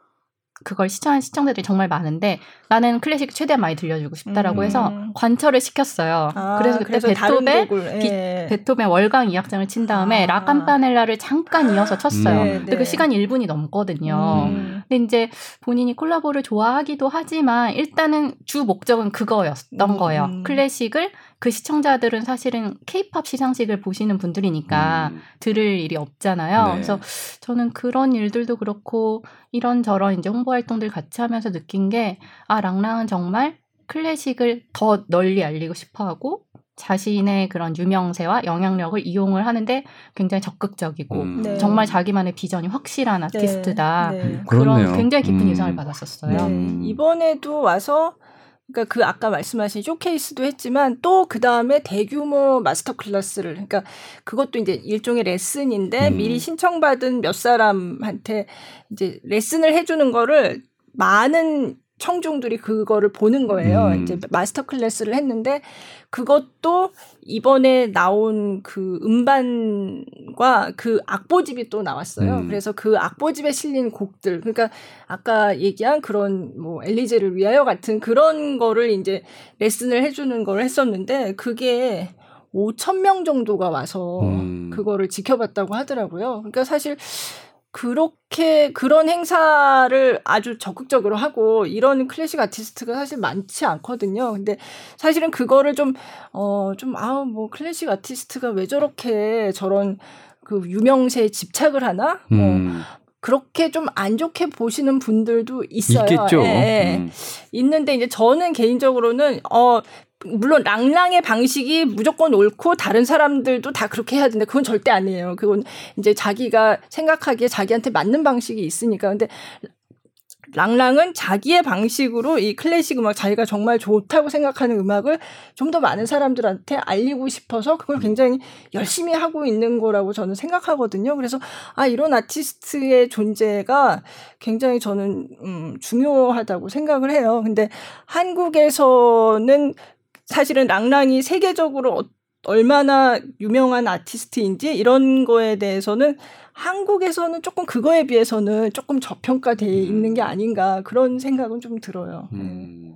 C: 그걸 시청한 시청자들이 정말 많은데 나는 클래식 최대한 많이 들려주고 싶다라고 음. 해서 관철을 시켰어요. 아, 그래서 그때 베토벤 예. 베토벤 월광 이악장을 친 다음에 아. 라캄파넬라를 잠깐 이어서 쳤어요. 네, 근데 그 네. 시간이 1분이 넘거든요. 음. 근데 이제 본인이 콜라보를 좋아하기도 하지만 일단은 주 목적은 그거였던 음. 거예요. 클래식을 그 시청자들은 사실은 케이팝 시상식을 보시는 분들이니까 음. 들을 일이 없잖아요. 네. 그래서 저는 그런 일들도 그렇고 이런저런 이제 홍보 활동들 같이 하면서 느낀 게 아, 랑랑은 정말 클래식을 더 널리 알리고 싶어 하고 자신의 그런 유명세와 영향력을 이용을 하는데 굉장히 적극적이고 음. 네. 정말 자기만의 비전이 확실한 네. 아티스트다. 네. 네. 그런 굉장히 깊은 음. 인상을 받았었어요. 네.
B: 음. 이번에도 와서 그러니까 그 아까 말씀하신 쇼케이스도 했지만 또 그 다음에 대규모 마스터 클래스를 그러니까 그것도 이제 일종의 레슨인데 음. 미리 신청받은 몇 사람한테 이제 레슨을 해주는 거를 많은 청중들이 그거를 보는 거예요. 음. 이제 마스터 클래스를 했는데 그것도 이번에 나온 그 음반과 그 악보집이 또 나왔어요. 음. 그래서 그 악보집에 실린 곡들, 그러니까 아까 얘기한 그런 뭐 엘리제를 위하여 같은 그런 거를 이제 레슨을 해주는 걸 했었는데 그게 5천 명 정도가 와서 음. 그거를 지켜봤다고 하더라고요. 그러니까 사실 그렇게 그런 행사를 아주 적극적으로 하고 이런 클래식 아티스트가 사실 많지 않거든요. 근데 사실은 그거를 좀 어 좀아뭐 클래식 아티스트가 왜 저렇게 저런 그 유명세에 집착을 하나? 뭐 음. 그렇게 좀 안 좋게 보시는 분들도 있어요.
A: 있겠죠. 예,
B: 음. 있는데 이제 저는 개인적으로는 어 물론 랑랑의 방식이 무조건 옳고 다른 사람들도 다 그렇게 해야 되는데 그건 절대 아니에요. 그건 이제 자기가 생각하기에 자기한테 맞는 방식이 있으니까. 근데 랑랑은 자기의 방식으로 이 클래식 음악 자기가 정말 좋다고 생각하는 음악을 좀 더 많은 사람들한테 알리고 싶어서 그걸 굉장히 열심히 하고 있는 거라고 저는 생각하거든요. 그래서 아 이런 아티스트의 존재가 굉장히 저는 음 중요하다고 생각을 해요. 근데 한국에서는 사실은 랑랑이 세계적으로 어, 얼마나 유명한 아티스트인지 이런 거에 대해서는 한국에서는 조금 그거에 비해서는 조금 저평가돼 음. 있는 게 아닌가 그런 생각은 좀 들어요. 음.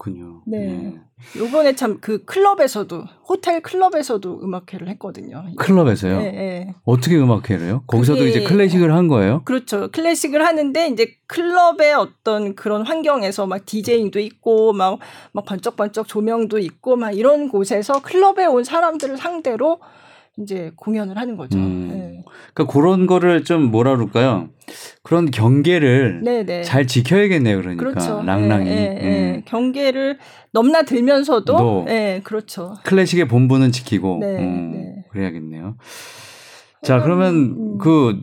A: 그렇군요.
B: 네. 네. 요번에 참 그 클럽에서도 호텔 클럽에서도 음악회를 했거든요.
A: 클럽에서요? 네, 네. 어떻게 음악회를 해요? 거기서도 이제 클래식을 한 거예요?
B: 그렇죠. 클래식을 하는데 이제 클럽의 어떤 그런 환경에서 막 디제잉도 있고 막 막 번쩍번쩍 조명도 있고 막 이런 곳에서 클럽에 온 사람들을 상대로 이제 공연을 하는 거죠. 음. 네.
A: 그러니까 그런 거를 좀 뭐라 그럴까요? 그런 경계를 네네. 네. 잘 지켜야겠네요. 그러니까 그렇죠. 랑랑이 네, 네,
B: 네. 경계를 넘나들면서도 네, 그렇죠.
A: 클래식의 본분은 지키고 네, 음, 그래야겠네요. 자, 그러면 음. 그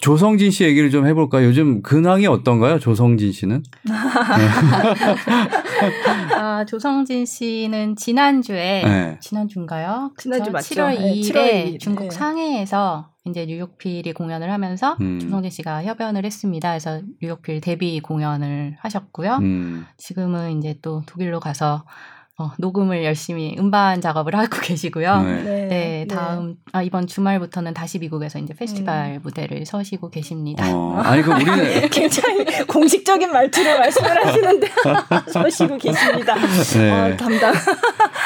A: 조성진 씨 얘기를 좀 해볼까요? 요즘 근황이 어떤가요? 조성진 씨는? 네.
C: 아, 조성진 씨는 지난주에, 네. 지난주인가요?
B: 지난주
C: 맞죠? 7월 2일에 네, 중국 네. 상해에서 이제 뉴욕필이 공연을 하면서 음. 조성진 씨가 협연을 했습니다. 그래서 뉴욕필 데뷔 공연을 하셨고요. 음. 지금은 이제 또 독일로 가서 어, 녹음을 열심히 음반 작업을 하고 계시고요. 네, 네, 네 다음 네. 아, 이번 주말부터는 다시 미국에서 이제 페스티벌 음. 무대를 서시고 계십니다.
A: 어, 아니 그 우리는
B: 굉장히 공식적인 말투로 말씀을 하시는데 서시고 계십니다. 네. 어, 담당.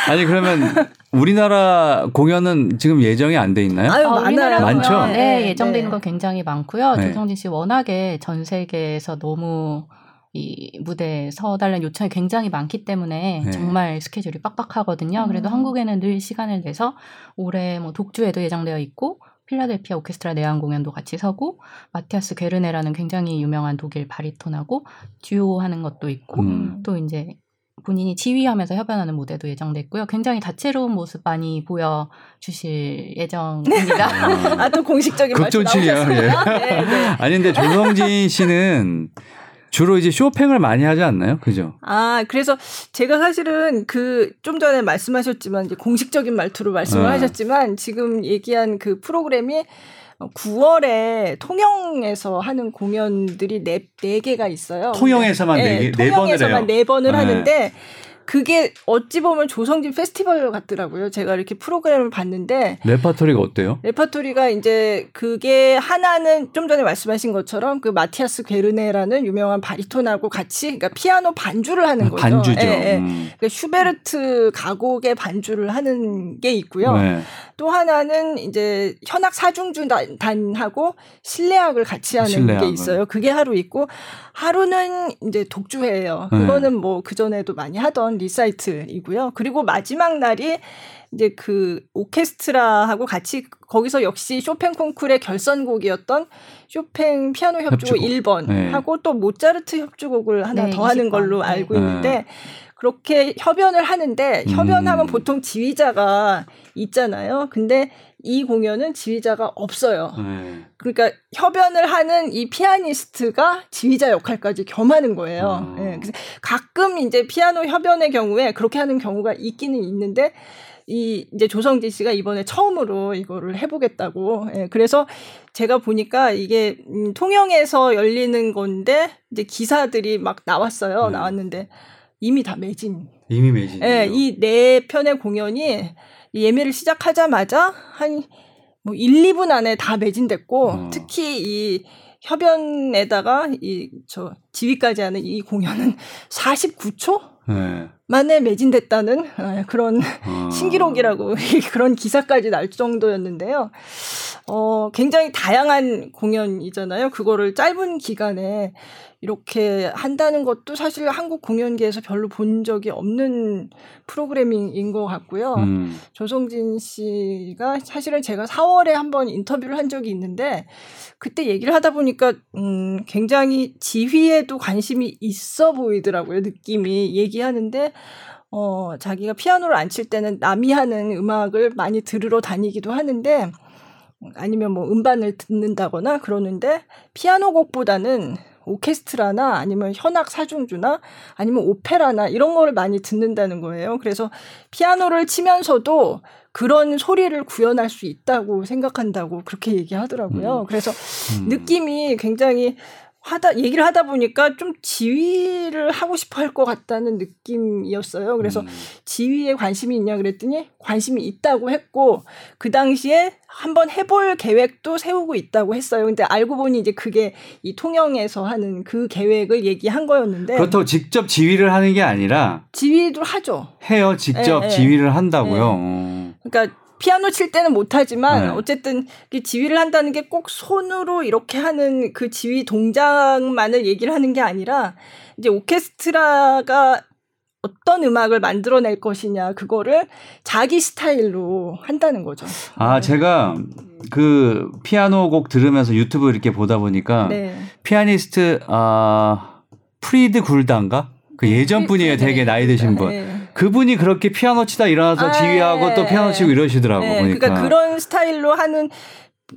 A: 아니 그러면 우리나라 공연은 지금 예정이 안 돼 있나요?
B: 아유, 아, 많아요.
A: 많죠.
C: 네, 네 예정돼 있는 거 굉장히 많고요. 조성진 씨 워낙에 전 세계에서 너무 이 무대에 서달라는 요청이 굉장히 많기 때문에 네. 정말 스케줄이 빡빡하거든요. 음. 그래도 한국에는 늘 시간을 내서 올해 뭐 독주에도 예정되어 있고 필라델피아 오케스트라 내한 공연도 같이 서고 마티아스 게르네라는 굉장히 유명한 독일 바리톤하고 듀오 하는 것도 있고 음. 또 이제 본인이 지휘하면서 협연하는 무대도 예정됐고요. 굉장히 다채로운 모습 많이 보여 주실 예정입니다.
B: 아, 또 공식적인 말씀 나오셨어요. 예. 네,
A: 네. 아니 근데 조성진 씨는 주로 이제 쇼팽을 많이 하지 않나요? 그죠?
B: 아, 그래서 제가 사실은 그 좀 전에 말씀하셨지만 이제 공식적인 말투로 말씀을 아. 하셨지만 지금 얘기한 그 프로그램이 9월에 통영에서 하는 공연들이 네, 네 개가 있어요.
A: 통영에서만 네, 네, 네 번을 해요.
B: 네 번을 네. 하는데 그게 어찌 보면 조성진 페스티벌 같더라고요. 제가 이렇게 프로그램을 봤는데
A: 레파토리가 어때요?
B: 레파토리가 이제 그게 하나는 좀 전에 말씀하신 것처럼 그 마티아스 괴르네라는 유명한 바리톤하고 같이 그러니까 피아노 반주를 하는 거죠.
A: 반주죠. 예, 예. 음.
B: 그러니까 슈베르트 가곡의 반주를 하는 게 있고요. 네. 또 하나는 이제 현악 사중주 단하고 실내악을 같이 하는 실내악을. 게 있어요. 그게 하루 있고 하루는 이제 독주회예요. 네. 그거는 뭐 그 전에도 많이 하던 리사이틀이고요. 그리고 마지막 날이 이제 그 오케스트라하고 같이 거기서 역시 쇼팽 콩쿨의 결선곡이었던 쇼팽 피아노 협주곡, 협주곡. 1번 네. 하고 또 모차르트 협주곡을 하나 네, 더 하는 걸로 네. 알고 있는데 그렇게 협연을 하는데 협연하면 음. 보통 지휘자가 있잖아요. 근데 이 공연은 지휘자가 없어요. 네. 그러니까 협연을 하는 이 피아니스트가 지휘자 역할까지 겸하는 거예요. 어. 네. 그래서 가끔 이제 피아노 협연의 경우에 그렇게 하는 경우가 있기는 있는데 이 이제 조성진 씨가 이번에 처음으로 이거를 해보겠다고. 예, 그래서 제가 보니까 이게 음, 통영에서 열리는 건데 이제 기사들이 막 나왔어요. 네. 나왔는데 이미 다 매진.
A: 이미 매진.
B: 예, 이 네 편의 공연이 예매를 시작하자마자 한 뭐 1, 2분 안에 다 매진됐고 어. 특히 이 협연에다가 이 저 지휘까지 하는 이 공연은 49초 네. 만에 매진됐다는 어, 그런 어. 신기록이라고 그런 기사까지 날 정도였는데요. 어, 굉장히 다양한 공연이잖아요. 그거를 짧은 기간에 이렇게 한다는 것도 사실 한국 공연계에서 별로 본 적이 없는 프로그래밍인 것 같고요. 음. 조성진 씨가 사실은 제가 4월에 한번 인터뷰를 한 적이 있는데 그때 얘기를 하다 보니까 음 굉장히 지휘에도 관심이 있어 보이더라고요. 느낌이 얘기하는데 어 자기가 피아노를 안 칠 때는 남이 하는 음악을 많이 들으러 다니기도 하는데 아니면 뭐 음반을 듣는다거나 그러는데 피아노 곡보다는 오케스트라나 아니면 현악 사중주나 아니면 오페라나 이런 거를 많이 듣는다는 거예요. 그래서 피아노를 치면서도 그런 소리를 구현할 수 있다고 생각한다고 그렇게 얘기하더라고요. 음. 그래서 음. 느낌이 굉장히 하다 얘기를 하다 보니까 좀 지휘를 하고 싶어 할 것 같다는 느낌이었어요. 그래서 음. 지휘에 관심이 있냐 그랬더니 관심이 있다고 했고 그 당시에 한번 해볼 계획도 세우고 있다고 했어요. 근데 알고 보니 이제 그게 이 통영에서 하는 그 계획을 얘기한 거였는데
A: 그렇다고 직접 지휘를 하는 게 아니라
B: 지휘도 하죠.
A: 해요. 직접 네, 지휘를 한다고요. 네.
B: 그러니까 피아노 칠 때는 못하지만 네. 어쨌든 지휘를 한다는 게 꼭 손으로 이렇게 하는 그 지휘 동작만을 얘기를 하는 게 아니라 이제 오케스트라가 어떤 음악을 만들어낼 것이냐 그거를 자기 스타일로 한다는 거죠.
A: 아 네. 제가 그 피아노 곡 들으면서 유튜브 이렇게 보다 보니까 네. 피아니스트 아 프리드리히 굴단가 그 예전 분이에요. 되게 나이 드신 분. 네. 그분이 그렇게 피아노 치다 일어나서 아, 지휘하고 네. 또 피아노 치고 이러시더라고 네. 보니까.
B: 그러니까 그런 스타일로 하는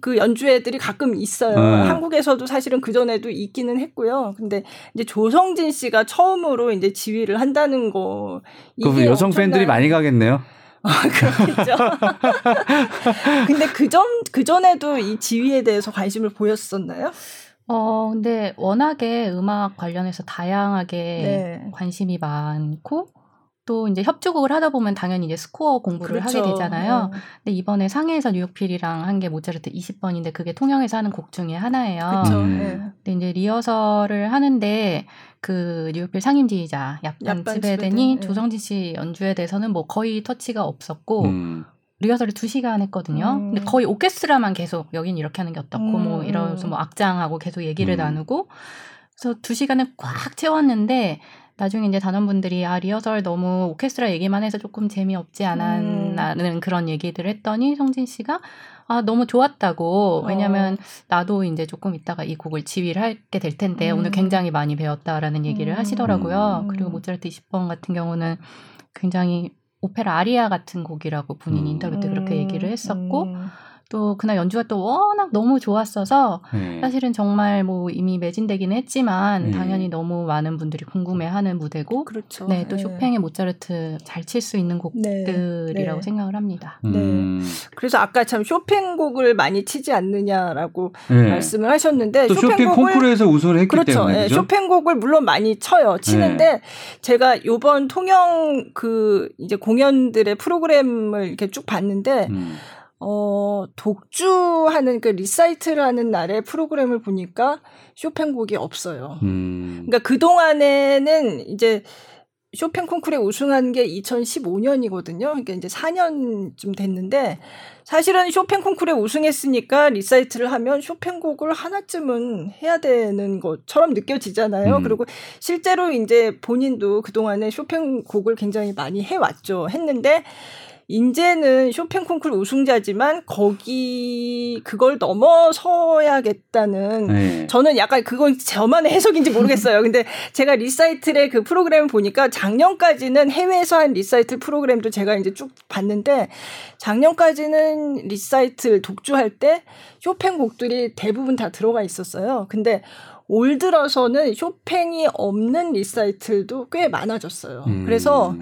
B: 그 연주회들이 가끔 있어요. 네. 한국에서도 사실은 그 전에도 있기는 했고요. 근데 이제 조성진 씨가 처음으로 이제 지휘를 한다는 거.
A: 그 여성 팬들이 많이 가겠네요.
B: 아, 그렇겠죠. 근데 그 전, 그 전에도 이 지휘에 대해서 관심을 보였었나요?
C: 어, 근데 워낙에 음악 관련해서 다양하게 네. 관심이 많고, 또 이제 협주곡을 하다 보면 당연히 이제 스코어 공부를 그렇죠. 하게 되잖아요. 네. 근데 이번에 상해에서 뉴욕필이랑 한 게 모차르트 20번인데 그게 통영에서 하는 곡 중에 하나예요. 그렇죠. 음. 네. 근데 이제 리허설을 하는데 그 뉴욕필 상임지휘자 약반 츠베덴이 네. 조성진 씨 연주에 대해서는 뭐 거의 터치가 없었고 음. 리허설을 2시간 했거든요. 음. 근데 거의 오케스트라만 계속 여긴 이렇게 하는 게 어떻고 뭐 음. 뭐 이러면서 뭐 악장하고 계속 얘기를 음. 나누고 그래서 2시간을 꽉 채웠는데 나중에 이제 단원분들이 아 리허설 너무 오케스트라 얘기만 해서 조금 재미없지 않았나는 음. 그런 얘기들을 했더니 성진 씨가 아 너무 좋았다고 왜냐면 어. 나도 이제 조금 있다가 이 곡을 지휘를 하게 될 텐데 음. 오늘 굉장히 많이 배웠다라는 얘기를 음. 하시더라고요. 그리고 모차르트 20번 같은 경우는 굉장히 오페라 아리아 같은 곡이라고 본인 음. 인터뷰 때 그렇게 얘기를 했었고 음. 또 그날 연주가 또 워낙 너무 좋았어서 네. 사실은 정말 뭐 이미 매진되기는 했지만 네. 당연히 너무 많은 분들이 궁금해하는 무대고
B: 그렇죠.
C: 네, 또 네. 쇼팽의 모차르트 잘 칠 수 있는 네. 곡들이라고 네. 생각을 합니다. 음.
B: 네. 그래서 아까 참 쇼팽 곡을 많이 치지 않느냐라고 말씀을 하셨는데
A: 또 쇼팽, 쇼팽 콩쿠르에서 우승을 했기
B: 그렇죠.
A: 때문에
B: 그렇죠. 쇼팽 곡을 물론 많이 쳐요. 치는데 제가 요번 통영 그 이제 공연들의 프로그램을 이렇게 쭉 봤는데 음. 어, 독주하는 그 리사이틀을 하는 날의 프로그램을 보니까 쇼팽 곡이 없어요. 음. 그러니까 그동안에는 이제 쇼팽 콩쿠르에 우승한 게 2015년이거든요. 그러니까 이제 4년쯤 됐는데 사실은 쇼팽 콩쿠르에 우승했으니까 리사이틀을 하면 쇼팽 곡을 하나쯤은 해야 되는 것처럼 느껴지잖아요. 음. 그리고 실제로 이제 본인도 그동안에 쇼팽 곡을 굉장히 많이 해왔죠. 했는데 인제는 쇼팽 콩쿨 우승자지만 거기 그걸 넘어서야겠다는 네. 저는 약간 그건 저만의 해석인지 모르겠어요. 근데 제가 리사이틀의 그 프로그램을 보니까 작년까지는 해외에서 한 리사이틀 프로그램도 제가 이제 쭉 봤는데 작년까지는 리사이틀 독주할 때 쇼팽 곡들이 대부분 다 들어가 있었어요. 근데 올 들어서는 쇼팽이 없는 리사이틀도 꽤 많아졌어요. 음. 그래서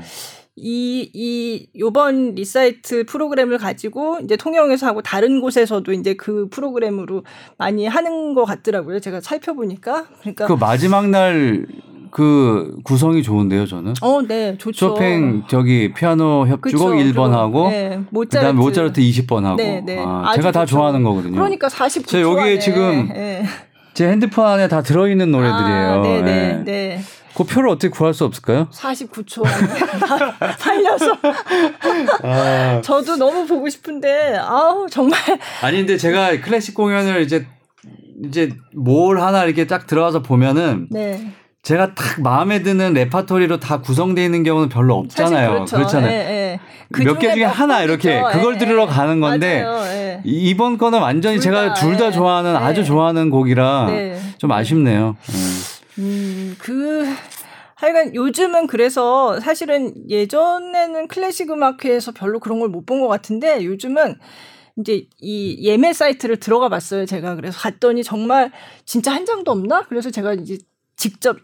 B: 이, 이, 요번 리사이틀 프로그램을 가지고 이제 통영에서 하고 다른 곳에서도 이제 그 프로그램으로 많이 하는 것 같더라고요. 제가 살펴보니까. 그러니까.
A: 그 마지막 날 그 구성이 좋은데요, 저는.
B: 어, 네, 좋죠.
A: 쇼팽 저기 피아노 협주곡 1번 하고 네, 모차르트. 그다음에 모차르트 20번 하고. 네, 네. 아, 제가 다 좋아하는 거거든요.
B: 그러니까 49초
A: 제 여기에 지금 네. 제 핸드폰 안에 다 들어 있는 노래들이에요. 아, 네, 네, 네. 그 표를 어떻게 구할 수 없을까요?
B: 49초 안에 살려서. 아. 저도 너무 보고 싶은데 아우 정말.
A: 아니 근데 제가 클래식 공연을 이제 이제 뭘 하나 이렇게 딱 들어가서 보면은 네. 제가 딱 마음에 드는 레파토리로 다 구성되어 있는 경우는 별로 없잖아요. 그렇죠. 그렇잖아요. 예, 예. 그 몇개 중에 하나 이렇게 있죠. 그걸 예, 들으러 가는 건데 맞아요, 이번 거는 완전히 제가 둘 다 좋아하는 아주 좋아하는 곡이라 네. 좀 아쉽네요. 음.
B: 음, 그, 하여간 요즘은 그래서 사실은 예전에는 클래식 음악회에서 별로 그런 걸 못 본 것 같은데 요즘은 이제 이 예매 사이트를 들어가 봤어요. 제가 그래서 갔더니 정말 진짜 한 장도 없나? 그래서 제가 이제 직접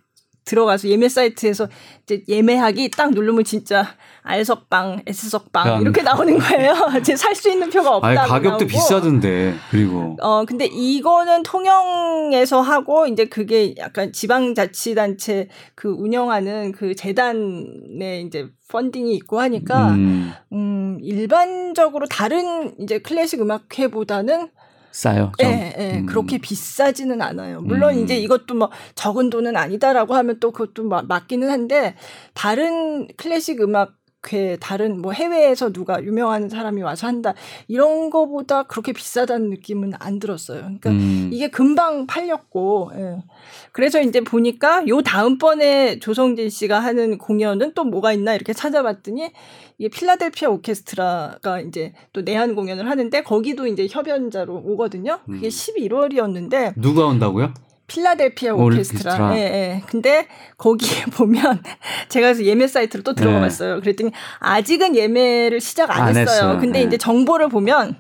B: 들어가서 예매 사이트에서 이제 예매하기 딱 누르면 진짜 R석방, S석방 이렇게 나오는 거예요. 제 살 수 있는 표가 없다.
A: 가격도
B: 나오고.
A: 비싸던데. 그리고
B: 어 근데 이거는 통영에서 하고 이제 그게 약간 지방자치단체 그 운영하는 그 재단에 이제 펀딩이 있고 하니까 음, 음 일반적으로 다른 이제 클래식 음악회보다는
A: 싸요.
B: 예, 네, 네, 음. 그렇게 비싸지는 않아요. 물론 음. 이제 이것도 뭐 적은 돈은 아니다라고 하면 또 그것도 맞기는 한데 다른 클래식 음악 그 다른 뭐 해외에서 누가 유명한 사람이 와서 한다 이런 거보다 그렇게 비싸다는 느낌은 안 들었어요. 그러니까 음. 이게 금방 팔렸고 예. 그래서 이제 보니까 요 다음번에 조성진 씨가 하는 공연은 또 뭐가 있나 이렇게 찾아봤더니 이게 필라델피아 오케스트라가 이제 또 내한 공연을 하는데 거기도 이제 협연자로 오거든요. 그게 음. 11월이었는데
A: 누가 온다고요?
B: 필라델피아 오케스트라. 예, 예. 근데 거기에 보면 제가 그래서 예매 사이트를 또 들어가 네. 봤어요. 그랬더니 아직은 예매를 시작 안, 안 했어요. 했어요. 근데 네. 이제 정보를 보면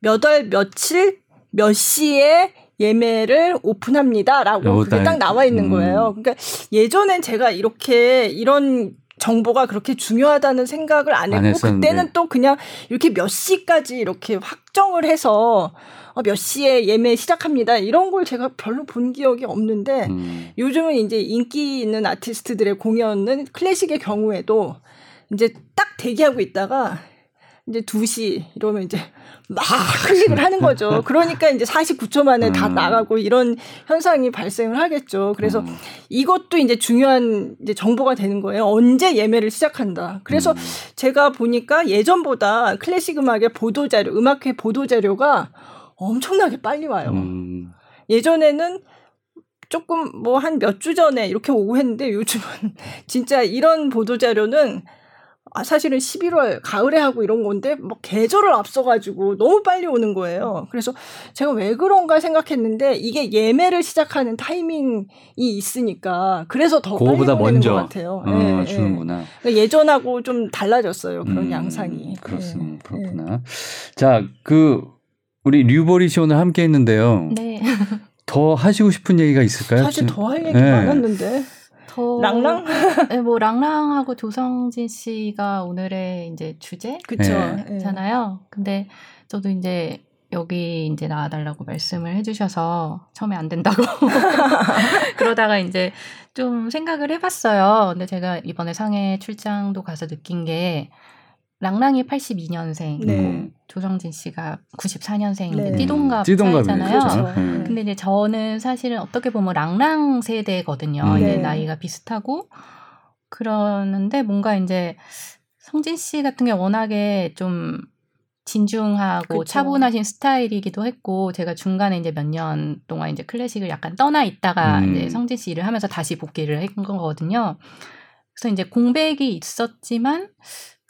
B: 몇 월 며칠 몇 시에 예매를 오픈합니다라고 그게 딱 나와 있는 음. 거예요. 그러니까 예전엔 제가 이렇게 이런 정보가 그렇게 중요하다는 생각을 안 했고 안 그때는 또 그냥 이렇게 몇 시까지 이렇게 확정을 해서 어, 몇 시에 예매 시작합니다. 이런 걸 제가 별로 본 기억이 없는데 음. 요즘은 이제 인기 있는 아티스트들의 공연은 클래식의 경우에도 이제 딱 대기하고 있다가 이제 2시 이러면 이제 막 클릭을 하는 거죠. 그러니까 이제 49초 만에 음. 다 나가고 이런 현상이 발생을 하겠죠. 그래서 음. 이것도 이제 중요한 이제 정보가 되는 거예요. 언제 예매를 시작한다. 그래서 음. 제가 보니까 예전보다 클래식 음악의 보도 자료, 음악회 보도 자료가 엄청나게 빨리 와요. 음. 예전에는 조금 뭐 한 몇 주 전에 이렇게 오고 했는데 요즘은 진짜 이런 보도 자료는 아, 사실은 11월 가을에 하고 이런 건데 뭐 계절을 앞서가지고 너무 빨리 오는 거예요. 그래서 제가 왜 그런가 생각했는데 이게 예매를 시작하는 타이밍이 있으니까 그래서 더 빨리 오는 먼저 것 같아요.
A: 어, 네, 주는구나.
B: 네. 예전하고 좀 달라졌어요. 그런 음, 양상이.
A: 그렇습니다. 네. 그렇구나. 자, 그 우리 류보리 씨 오늘 함께 했는데요. 네. 더 하시고 싶은 얘기가 있을까요?
B: 사실 더 할 얘기 네. 많았는데. 더 랑랑?
C: 네, 뭐 랑랑하고 조성진 씨가 오늘의 이제 주제 그렇잖아요. 네. 근데 저도 이제 여기 이제 나와달라고 말씀을 해주셔서 처음에 안 된다고 그러다가 이제 좀 생각을 해봤어요. 근데 제가 이번에 상해 출장도 가서 느낀 게 랑랑이 82년생, 네. 조정진 씨가 94년생인데 네. 띠동갑 띠동갑이잖아요. 그렇죠. 네. 근데 이제 저는 사실은 어떻게 보면 랑랑 세대거든요. 네. 이제 나이가 비슷하고 그러는데 뭔가 이제 성진 씨 같은 게 워낙에 좀 진중하고 그쵸. 차분하신 스타일이기도 했고 제가 중간에 이제 몇 년 동안 이제 클래식을 약간 떠나 있다가 음. 이제 성진 씨 일을 하면서 다시 복귀를 한 거거든요. 그래서 이제 공백이 있었지만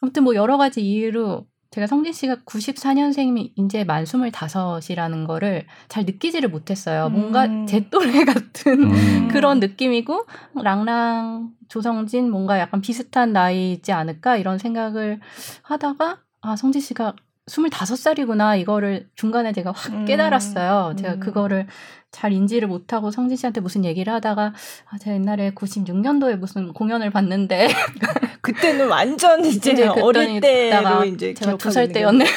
C: 아무튼 뭐 여러 가지 이유로 제가 성진 씨가 94년생이면 이제 만 25이라는 거를 잘 느끼지를 못했어요. 뭔가 음. 제 또래 같은 음. 그런 느낌이고 랑랑 조성진 뭔가 약간 비슷한 나이지 않을까 이런 생각을 하다가 아 성진 씨가 25살이구나 이거를 중간에 제가 확 음. 깨달았어요. 음. 제가 그거를 잘 인지를 못하고 성진 씨한테 무슨 얘기를 하다가 아, 제가 옛날에 96년도에 무슨 공연을 봤는데
B: 그때는 완전 이제, 이제 어릴 때로 이제
C: 제가 두 살 때였네요.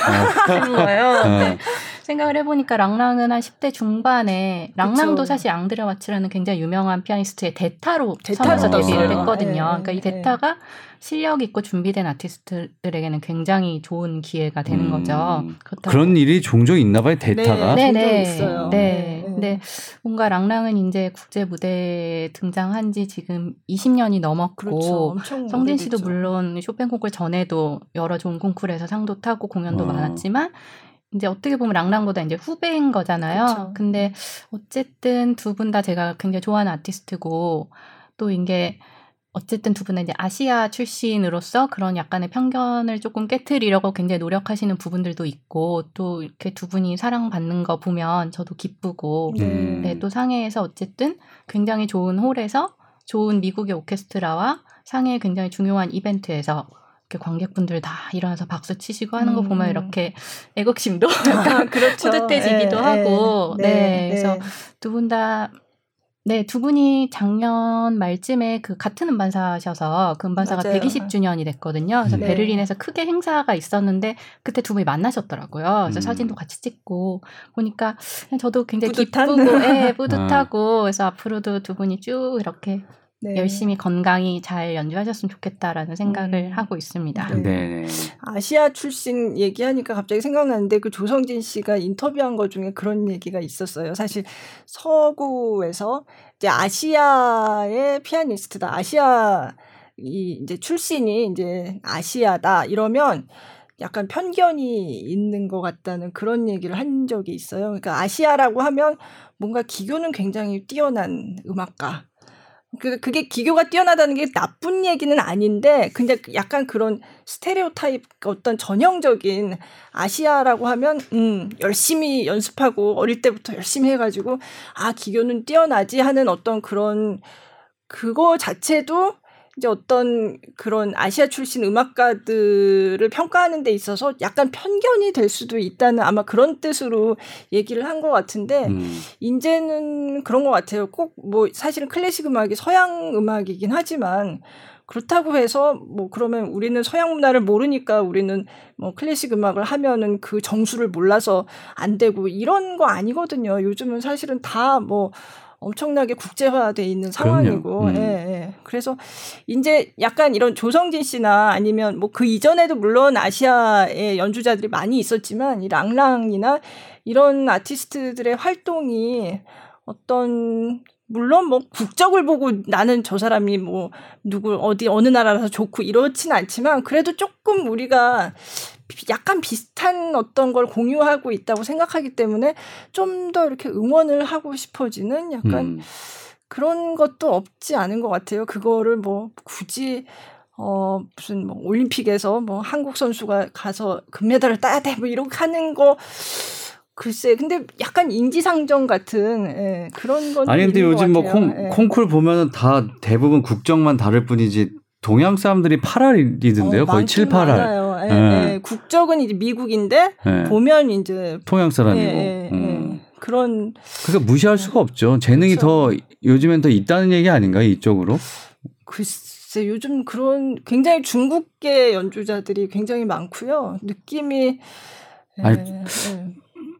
C: 하는 거예요. 네. 생각을 해보니까 랑랑은 한 10대 중반에 랑랑도 그쵸. 사실 앙드레 와츠라는 굉장히 유명한 피아니스트의 대타로 대타에서 데뷔를 했거든요. 네, 그러니까 이 네. 대타가 실력 있고 준비된 아티스트들에게는 굉장히 좋은 기회가 되는 음, 거죠.
A: 그런 일이 종종 있나 봐요. 대타가.
C: 네, 네, 네. 있어요. 네. 근데 뭔가 랑랑은 이제 국제 무대에 등장한 지 지금 20년이 넘었고 그렇죠. 성진 씨도 물론 쇼팽 콩쿨 전에도 여러 좋은 콩쿨에서 상도 타고 공연도 어. 많았지만 이제 어떻게 보면 랑랑보다 이제 후배인 거잖아요. 그쵸. 근데 어쨌든 두 분 다 제가 굉장히 좋아하는 아티스트고 또 이게 어쨌든 두 분은 이제 아시아 출신으로서 그런 약간의 편견을 조금 깨트리려고 굉장히 노력하시는 부분들도 있고 또 이렇게 두 분이 사랑받는 거 보면 저도 기쁘고 음. 네, 또 상해에서 어쨌든 굉장히 좋은 홀에서 좋은 미국의 오케스트라와 상해의 굉장히 중요한 이벤트에서 이렇게 관객분들 다 일어나서 박수 치시고 하는 거 보면 음. 이렇게 애국심도 약간 그렇죠. 뿌듯해지기도 네, 하고 네, 네, 네. 그래서 두 분 다 네, 두 분이 작년 말쯤에 그 같은 음반사셔서 그 음반사가 맞아요. 120주년이 됐거든요. 그래서 네. 베를린에서 크게 행사가 있었는데 그때 두 분이 만나셨더라고요. 그래서 음. 사진도 같이 찍고 보니까 저도 굉장히 뿌듯한? 기쁘고 예, 뿌듯하고 그래서 앞으로도 두 분이 쭉 이렇게 네. 열심히 건강히 잘 연주하셨으면 좋겠다라는 생각을 음. 하고 있습니다. 네. 네.
B: 아시아 출신 얘기하니까 갑자기 생각나는데 그 조성진 씨가 인터뷰한 것 중에 그런 얘기가 있었어요. 사실 서구에서 이제 아시아의 피아니스트다. 아시아 이 이제 출신이 이제 아시아다 이러면 약간 편견이 있는 것 같다는 그런 얘기를 한 적이 있어요. 그러니까 아시아라고 하면 뭔가 기교는 굉장히 뛰어난 음악가 그, 그게 기교가 뛰어나다는 게 나쁜 얘기는 아닌데, 근데 약간 그런 스테레오 타입 어떤 전형적인 아시아라고 하면, 음, 열심히 연습하고 어릴 때부터 열심히 해가지고, 아, 기교는 뛰어나지 하는 어떤 그런, 그거 자체도 이제 어떤 그런 아시아 출신 음악가들을 평가하는 데 있어서 약간 편견이 될 수도 있다는 아마 그런 뜻으로 얘기를 한 것 같은데 음. 이제는 그런 것 같아요. 꼭 뭐 사실은 클래식 음악이 서양 음악이긴 하지만 그렇다고 해서 뭐 그러면 우리는 서양 문화를 모르니까 우리는 뭐 클래식 음악을 하면은 그 정수를 몰라서 안 되고 이런 거 아니거든요. 요즘은 사실은 다뭐 엄청나게 국제화돼 있는 상황이고, 음. 예, 예. 그래서 이제 약간 이런 조성진 씨나 아니면 뭐 그 이전에도 물론 아시아의 연주자들이 많이 있었지만 이 랑랑이나 이런 아티스트들의 활동이 어떤 물론 뭐 국적을 보고 나는 저 사람이 뭐 누구 어디 어느 나라라서 좋고 이렇진 않지만 그래도 조금 우리가 약간 비슷한 어떤 걸 공유하고 있다고 생각하기 때문에 좀 더 이렇게 응원을 하고 싶어지는 약간 음. 그런 것도 없지 않은 것 같아요. 그거를 뭐 굳이 어 무슨 뭐 올림픽에서 뭐 한국 선수가 가서 금메달을 따야 돼 뭐 이렇게 하는 거 글쎄, 근데 약간 인지상정 같은 예, 그런 건
A: 아니 근데 요즘 뭐 콩, 예. 콩쿨 보면은 다 대부분 국정만 다를 뿐이지 동양 사람들이 8알이던데요. 어, 거의 7, 8알.
B: 예, 네. 예. 국적은 이제 미국인데 네. 보면 이제
A: 동양 사람이고. 예, 예, 음.
B: 그런
A: 그러니까 무시할 수가 없죠. 재능이 그렇죠. 더 요즘엔 더 있다는 얘기 아닌가요? 이쪽으로?
B: 글쎄 요즘 그런 굉장히 중국계 연주자들이 굉장히 많고요. 느낌이 아니,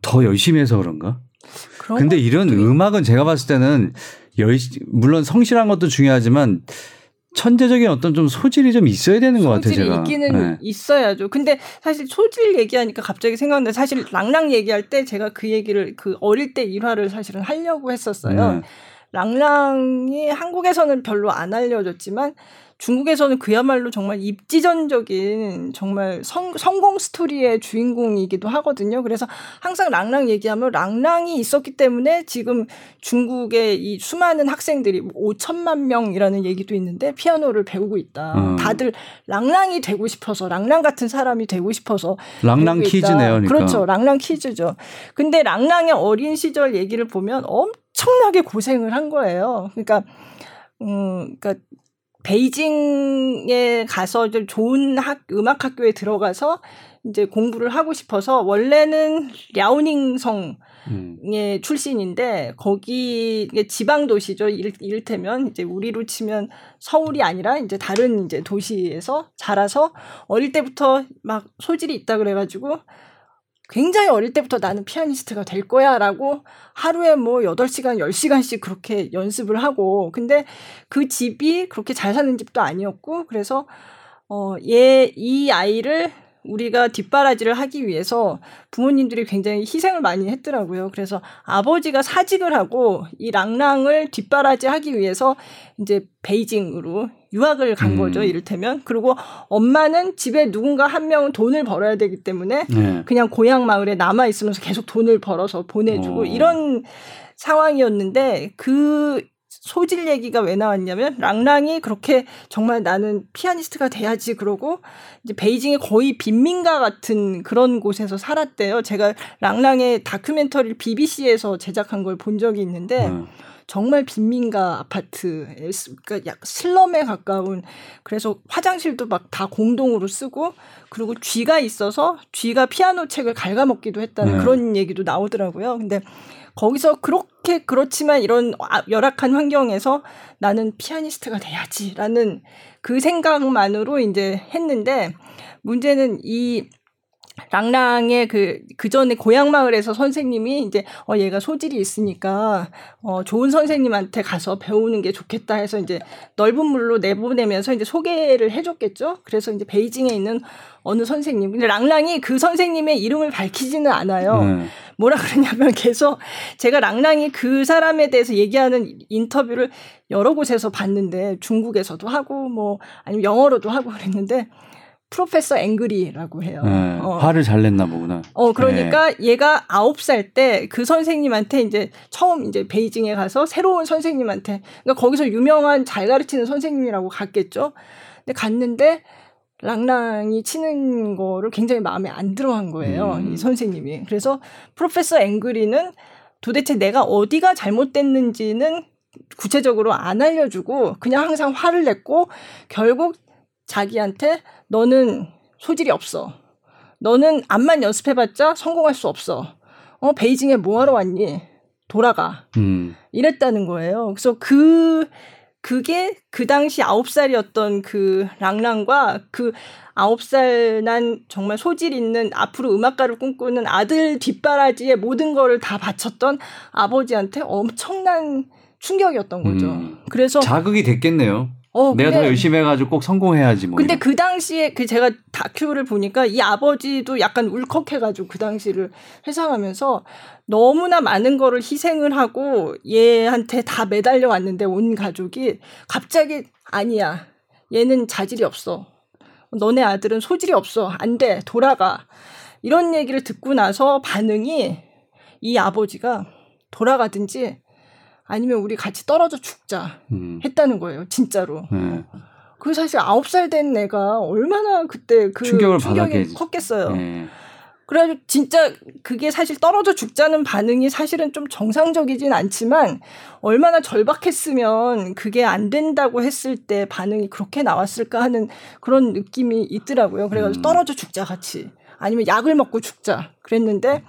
A: 더 열심히 해서 그런가? 근데 이런 음악은 제가 봤을 때는 열 물론 성실한 것도 중요하지만 천재적인 어떤 좀 소질이 좀 있어야 되는 것 같아요. 제가.
B: 있기는 네. 있어야죠. 근데 사실 소질 얘기하니까 갑자기 생각나는데 사실 랑랑 얘기할 때 제가 그 얘기를 그 어릴 때 일화를 사실은 하려고 했었어요. 네. 랑랑이 한국에서는 별로 안 알려졌지만 중국에서는 그야말로 정말 입지전적인 정말 성, 성공 스토리의 주인공이기도 하거든요. 그래서 항상 랑랑 얘기하면 랑랑이 있었기 때문에 지금 중국의 이 수많은 학생들이 5천만 뭐 명이라는 얘기도 있는데 피아노를 배우고 있다. 음. 다들 랑랑이 되고 싶어서 랑랑 같은 사람이 되고 싶어서
A: 랑랑 키즈네요. 그러니까.
B: 그렇죠. 랑랑 키즈죠. 근데 랑랑의 어린 시절 얘기를 보면 엄청나게 고생을 한 거예요. 그러니까 음, 그러니까 베이징에 가서 좀 좋은 학, 음악 학교에 들어가서 이제 공부를 하고 싶어서 원래는 랴오닝성의 음. 출신인데 거기 지방 도시죠. 이를, 이를테면 이제 우리로 치면 서울이 아니라 이제 다른 이제 도시에서 자라서 어릴 때부터 막 소질이 있다 그래가지고 굉장히 어릴 때부터 나는 피아니스트가 될 거야 라고 하루에 뭐 8시간, 10시간씩 그렇게 연습을 하고 근데 그 집이 그렇게 잘 사는 집도 아니었고 그래서 어, 얘, 이 아이를 우리가 뒷바라지를 하기 위해서 부모님들이 굉장히 희생을 많이 했더라고요. 그래서 아버지가 사직을 하고 이 랑랑을 뒷바라지 하기 위해서 이제 베이징으로 유학을 간 음. 거죠. 이를테면. 그리고 엄마는 집에 누군가 한 명은 돈을 벌어야 되기 때문에 네. 그냥 고향 마을에 남아 있으면서 계속 돈을 벌어서 보내주고 오. 어. 이런 상황이었는데 그 소질 얘기가 왜 나왔냐면 랑랑이 그렇게 정말 나는 피아니스트가 돼야지 그러고 이제 베이징의 거의 빈민가 같은 그런 곳에서 살았대요. 제가 랑랑의 다큐멘터리를 BBC에서 제작한 걸 본 적이 있는데 음. 정말 빈민가 아파트, 그러니까 약 슬럼에 가까운 그래서 화장실도 막 다 공동으로 쓰고 그리고 쥐가 있어서 쥐가 피아노 책을 갉아먹기도 했다는 네. 그런 얘기도 나오더라고요. 근데 거기서 그렇게 그렇지만 이런 아, 열악한 환경에서 나는 피아니스트가 돼야지라는 그 생각만으로 이제 했는데 문제는 이 랑랑의 그, 그 전에 고향 마을에서 선생님이 이제, 어, 얘가 소질이 있으니까, 어, 좋은 선생님한테 가서 배우는 게 좋겠다 해서 이제 넓은 물로 내보내면서 이제 소개를 해줬겠죠? 그래서 이제 베이징에 있는 어느 선생님. 근데 랑랑이 그 선생님의 이름을 밝히지는 않아요. 음. 뭐라 그러냐면 계속 제가 랑랑이 그 사람에 대해서 얘기하는 인터뷰를 여러 곳에서 봤는데 중국에서도 하고 뭐 아니면 영어로도 하고 그랬는데 프로페서 앵그리라고 해요. 네,
A: 어. 화를 잘 냈나 보구나.
B: 어, 그러니까 네. 얘가 아홉 살 때 그 선생님한테 이제 처음 이제 베이징에 가서 새로운 선생님한테 그러니까 거기서 유명한 잘 가르치는 선생님이라고 갔겠죠. 근데 갔는데 랑랑이 치는 거를 굉장히 마음에 안 들어 한 거예요. 음. 이 선생님이. 그래서 프로페서 앵그리는 도대체 내가 어디가 잘못됐는지는 구체적으로 안 알려주고 그냥 항상 화를 냈고 결국 자기한테 너는 소질이 없어. 너는 암만 연습해봤자 성공할 수 없어. 어, 베이징에 뭐하러 왔니? 돌아가. 음. 이랬다는 거예요. 그래서 그, 그게 그 당시 아홉 살이었던 그 랑랑과 그 아홉 살난 정말 소질 있는 앞으로 음악가를 꿈꾸는 아들 뒷바라지에 모든 거를 다 바쳤던 아버지한테 엄청난 충격이었던 거죠. 음. 그래서
A: 자극이 됐겠네요. 어, 내가 더 열심히 해가지고 꼭 성공해야지 뭐.
B: 근데 이런. 그 당시에 그 제가 다큐를 보니까 이 아버지도 약간 울컥해가지고 그 당시를 회상하면서 너무나 많은 거를 희생을 하고 얘한테 다 매달려 왔는데 온 가족이 갑자기 아니야. 얘는 자질이 없어. 너네 아들은 소질이 없어. 안 돼. 돌아가. 이런 얘기를 듣고 나서 반응이 이 아버지가 돌아가든지 아니면 우리 같이 떨어져 죽자 음. 했다는 거예요. 진짜로. 네. 그 사실 아홉 살된 애가 얼마나 그때 그 충격을 충격이 컸겠어요. 네. 그래가지고 진짜 그게 사실 떨어져 죽자는 반응이 사실은 좀 정상적이진 않지만 얼마나 절박했으면 그게 안 된다고 했을 때 반응이 그렇게 나왔을까 하는 그런 느낌이 있더라고요. 그래가지고 음. 떨어져 죽자 같이 아니면 약을 먹고 죽자 그랬는데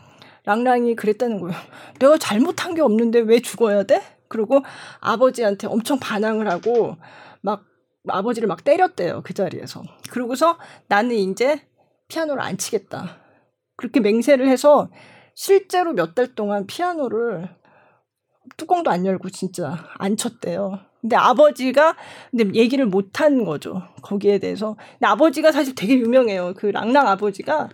B: 랑랑이 그랬다는 거예요. 내가 잘못한 게 없는데 왜 죽어야 돼? 그리고 아버지한테 엄청 반항을 하고 막 아버지를 막 때렸대요. 그 자리에서. 그러고서 나는 이제 피아노를 안 치겠다. 그렇게 맹세를 해서 실제로 몇 달 동안 피아노를 뚜껑도 안 열고 진짜 안 쳤대요. 근데 아버지가 근데 얘기를 못 한 거죠. 거기에 대해서. 근데 아버지가 사실 되게 유명해요. 그 랑랑 아버지가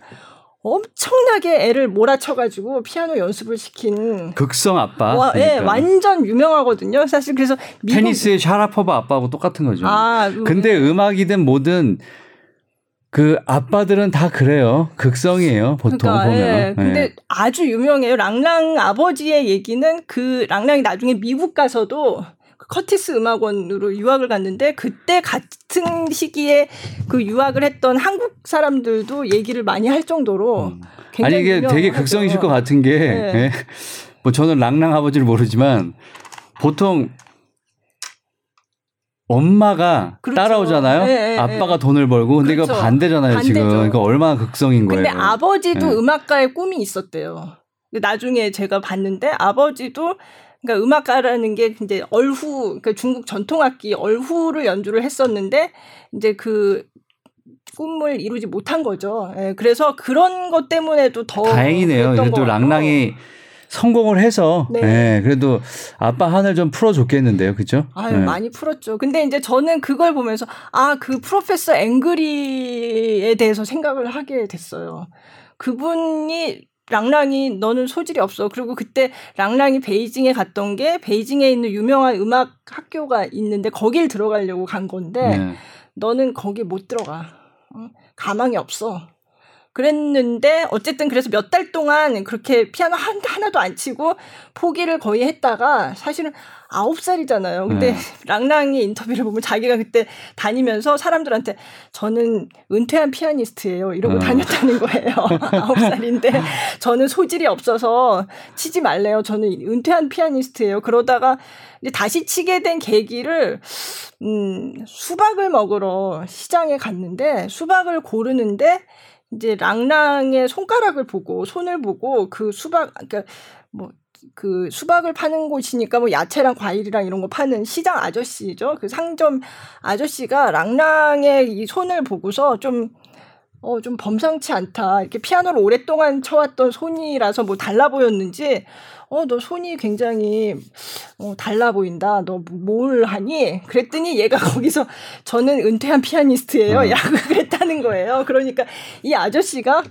B: 엄청나게 애를 몰아쳐가지고 피아노 연습을 시킨
A: 극성 아빠.
B: 와, 예, 완전 유명하거든요. 사실 그래서
A: 미국... 테니스의 샤라포바 아빠하고 똑같은 거죠. 아, 근데 음악이든 뭐든 그 아빠들은 다 그래요. 극성이에요. 보통 그러니까, 보면. 예.
B: 근데 예. 아주 유명해요. 랑랑 아버지의 얘기는 그 랑랑이 나중에 미국 가서도 커티스 음악원으로 유학을 갔는데 그때 같은 시기에 그 유학을 했던 한국 사람들도 얘기를 많이 할 정도로 음.
A: 아니 이게 되게 극성이실 것 같은 게 네. 네. 뭐 저는 랑랑 아버지를 모르지만 보통 엄마가 그렇죠. 따라오잖아요. 네, 네, 아빠가 돈을 벌고 근데 그렇죠. 이거 반대잖아요 반대죠. 지금. 그러니까 얼마나 극성인 거예요.
B: 근데 아버지도 음악가의 꿈이 있었대요. 나중에 제가 봤는데 아버지도 그러니까 음악가라는 게 이제 얼후, 그러니까 중국 전통악기 얼후를 연주를 했었는데 이제 그 꿈을 이루지 못한 거죠. 예, 그래서 그런 것 때문에도 더
A: 다행이네요. 그래도 랑랑이 성공을 해서 네. 네. 그래도 아빠 한을 좀 풀어줬겠는데요, 그죠?
B: 아유 네. 많이 풀었죠. 근데 이제 저는 그걸 보면서 아 그 프로페서 앵그리에 대해서 생각을 하게 됐어요. 그분이 랑랑이 너는 소질이 없어. 그리고 그때 랑랑이 베이징에 갔던 게 베이징에 있는 유명한 음악 학교가 있는데 거길 들어가려고 간 건데 네. 너는 거기 못 들어가. 어? 가망이 없어. 그랬는데 어쨌든 그래서 몇 달 동안 그렇게 피아노 한, 하나도 안 치고 포기를 거의 했다가 사실은 아홉 살이잖아요. 근데 네. 랑랑이 인터뷰를 보면 자기가 그때 다니면서 사람들한테 저는 은퇴한 피아니스트예요. 이러고 어. 다녔다는 거예요. 아홉 살인데 저는 소질이 없어서 치지 말래요. 저는 은퇴한 피아니스트예요. 그러다가 이제 다시 치게 된 계기를 음, 수박을 먹으러 시장에 갔는데 수박을 고르는데 이제 랑랑의 손가락을 보고 손을 보고 그 수박 그러니까 뭐 그 수박을 파는 곳이니까 뭐 야채랑 과일이랑 이런 거 파는 시장 아저씨죠. 그 상점 아저씨가 랑랑의 이 손을 보고서 좀 어, 좀 범상치 않다. 이렇게 피아노를 오랫동안 쳐왔던 손이라서 뭐 달라 보였는지, 어, 너 손이 굉장히, 어, 달라 보인다. 너 뭘 하니? 그랬더니 얘가 거기서 저는 은퇴한 피아니스트예요. 음. 라고 그랬다는 거예요. 그러니까 이 아저씨가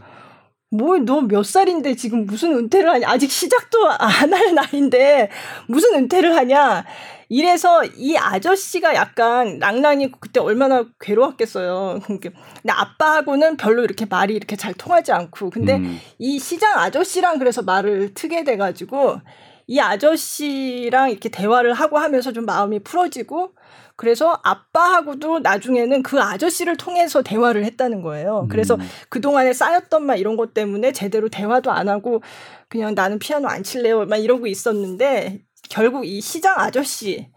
B: 뭐, 너몇 살인데 지금 무슨 은퇴를 하냐? 아직 시작도 안 할 나이인데 무슨 은퇴를 하냐? 이래서 이 아저씨가 약간 랑랑이 그때 얼마나 괴로웠겠어요. 근데 아빠하고는 별로 이렇게 말이 이렇게 잘 통하지 않고 근데 음. 이 시장 아저씨랑 그래서 말을 트게 돼가지고 이 아저씨랑 이렇게 대화를 하고 하면서 좀 마음이 풀어지고 그래서 아빠하고도 나중에는 그 아저씨를 통해서 대화를 했다는 거예요. 그래서 음. 그동안에 쌓였던 막 이런 것 때문에 제대로 대화도 안 하고 그냥 나는 피아노 안 칠래요. 막 이러고 있었는데 결국 이 시장 아저씨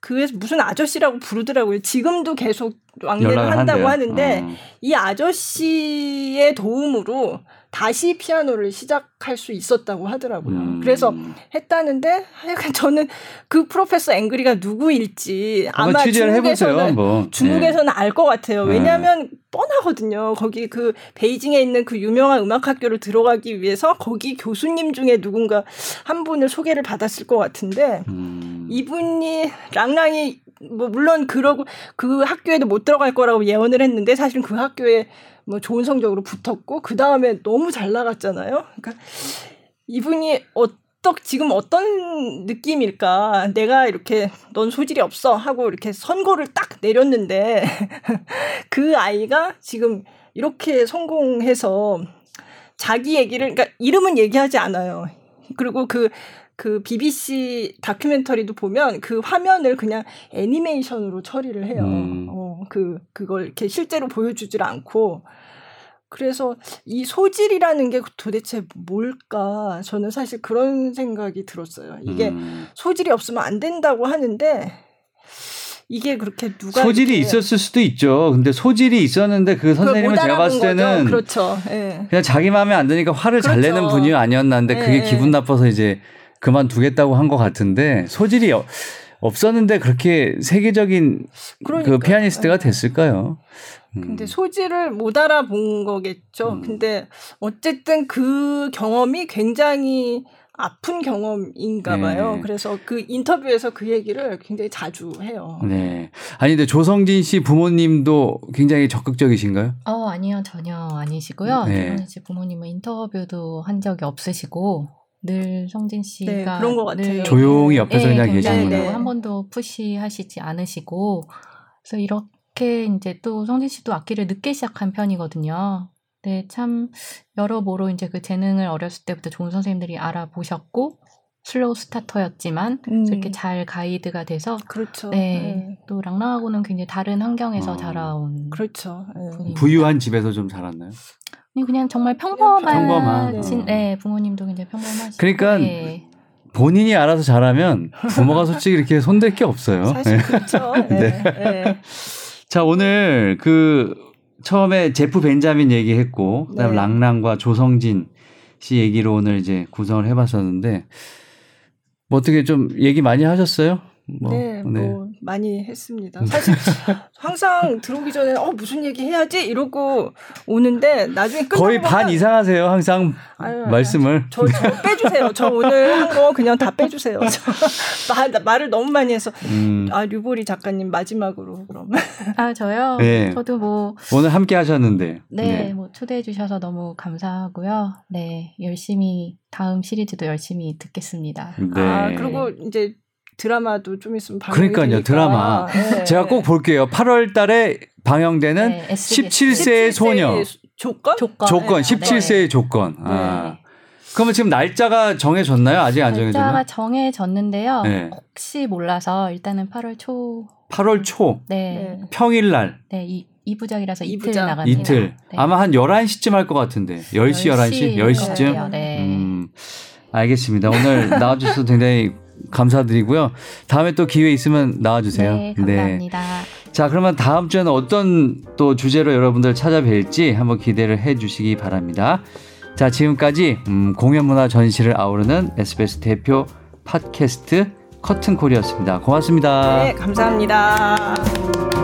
B: 그 무슨 아저씨라고 부르더라고요. 지금도 계속 왕래를 한다고 한대요. 하는데 어. 이 아저씨의 도움으로 다시 피아노를 시작할 수 있었다고 하더라고요. 음. 그래서 했다는데 하여간 저는 그 프로페서 앵그리가 누구일지 아마 중국에서는 뭐. 중국에서는 네. 알것 같아요. 네. 왜냐하면 네. 뻔하거든요. 거기 그 베이징에 있는 그 유명한 음악 학교를 들어가기 위해서 거기 교수님 중에 누군가 한 분을 소개를 받았을 것 같은데 음. 이분이 랑랑이 뭐 물론 그러고 그 학교에도 못 들어갈 거라고 예언을 했는데 사실은 그 학교에 뭐 좋은 성적으로 붙었고 그 다음에 너무 잘 나갔잖아요. 그러니까 이분이 어떻 지금 어떤 느낌일까? 내가 이렇게 넌 소질이 없어 하고 이렇게 선고를 딱 내렸는데 그 아이가 지금 이렇게 성공해서 자기 얘기를 그러니까 이름은 얘기하지 않아요. 그리고 그 그 BBC 다큐멘터리도 보면 그 화면을 그냥 애니메이션으로 처리를 해요. 음. 어, 그, 그걸 이렇게 실제로 보여주질 않고. 그래서 이 소질이라는 게 도대체 뭘까? 저는 사실 그런 생각이 들었어요. 이게 음. 소질이 없으면 안 된다고 하는데, 이게 그렇게 누가
A: 소질이 있었을 수도 있죠. 근데 소질이 있었는데 그 선생님은 제가 봤을 때는
B: 그렇죠. 네.
A: 그냥 자기 마음에 안 드니까 화를 그렇죠. 잘 내는. 분이 아니었는데 네. 그게 예. 기분 나빠서 이제 그만두겠다고 한 것 같은데 소질이 없었는데 그렇게 세계적인 그러니까그 피아니스트가 네. 됐을까요?
B: 음. 근데 소질을 못 알아본 거겠죠. 음. 근데 어쨌든 그 경험이 굉장히 아픈 경험인가 네. 봐요. 네. 그래서 그 인터뷰에서 그 얘기를 굉장히 자주 해요.
A: 네. 아니 근데 조성진 씨 부모님도 굉장히 적극적이신가요?
C: 어, 아니요. 전혀 아니시고요. 네. 조성진 씨 부모님은 인터뷰도 한 적이 없으시고 늘 성진 씨가 네,
B: 그런 것 같아요.
A: 조용히 옆에서 네, 그냥 계시는구나. 네.
C: 한 번도 푸시하시지 않으시고 그래서 이렇게 이제 또 성진 씨도 악기를 늦게 시작한 편이거든요. 네, 참 여러모로 이제 그 재능을 어렸을 때부터 좋은 선생님들이 알아보셨고 slow starter였지만 음. 이렇게 잘 가이드가 돼서
B: 그렇죠.
C: 네, 네. 또 랑랑하고는 굉장히 다른 환경에서 어. 자라온
B: 그렇죠.
A: 네. 부유한 집에서 좀 자랐나요?
C: 그냥 정말 평범한, 평범한. 네. 네, 부모님도 굉장히 평범하시고
A: 그러니까 네. 본인이 알아서 잘하면 부모가 솔직히 이렇게 손댈 게 없어요.
B: 사실 그렇죠. 네. 네.
A: 자 오늘 그 처음에 제프 벤자민 얘기했고 그다음 네. 랑랑과 조성진 씨 얘기로 오늘 이제 구성을 해봤었는데 뭐 어떻게 좀 얘기 많이 하셨어요?
B: 뭐, 네, 네, 뭐 많이 했습니다. 사실 항상 들어오기 전에 어 무슨 얘기 해야지 이러고 오는데 나중에
A: 거의 반 이상 하세요. 항상 아유, 말씀을
B: 저, 저 빼주세요. 저 오늘 한 거 그냥 다 빼주세요. 저 말, 말을 너무 많이 해서 음. 아 류보리 작가님 마지막으로 그럼
C: 아 저요. 네. 저도 뭐
A: 오늘 함께 하셨는데
C: 네, 네. 뭐 초대해 주셔서 너무 감사하고요. 네 열심히 다음 시리즈도 열심히 듣겠습니다.
B: 네. 아 그리고 이제 드라마도 좀 있으면
A: 방영이 그러니까요 되니까. 드라마 네. 제가 꼭 볼게요 8월 달에 방영되는 네, 17세의 소녀
B: 조건
C: 조건,
A: 조건 17세의 조건 아. 네. 그러면 지금 날짜가 정해졌나요? 아직 안 정해졌나요?
C: 날짜가 정해졌는데요. 네. 혹시 몰라서 일단은 8월 초
A: 8월 초 네. 평일 날
C: 네, 이 2부작이라서 이틀 나갑니다.
A: 이틀. 네. 아마 한 11시쯤 할 것 같은데. 10시, 10시? 10시? 쯤
C: 네.
A: 음. 알겠습니다. 오늘 나와 주셔서 굉장히 감사드리고요. 다음에 또 기회 있으면 나와주세요.
C: 네, 감사합니다.
A: 네. 자, 그러면 다음 주에는 어떤 또 주제로 여러분들 찾아뵐지 한번 기대를 해 주시기 바랍니다. 자, 지금까지 음, 공연문화 전시를 아우르는 SBS 대표 팟캐스트 커튼 콜이었습니다. 고맙습니다.
B: 네, 감사합니다.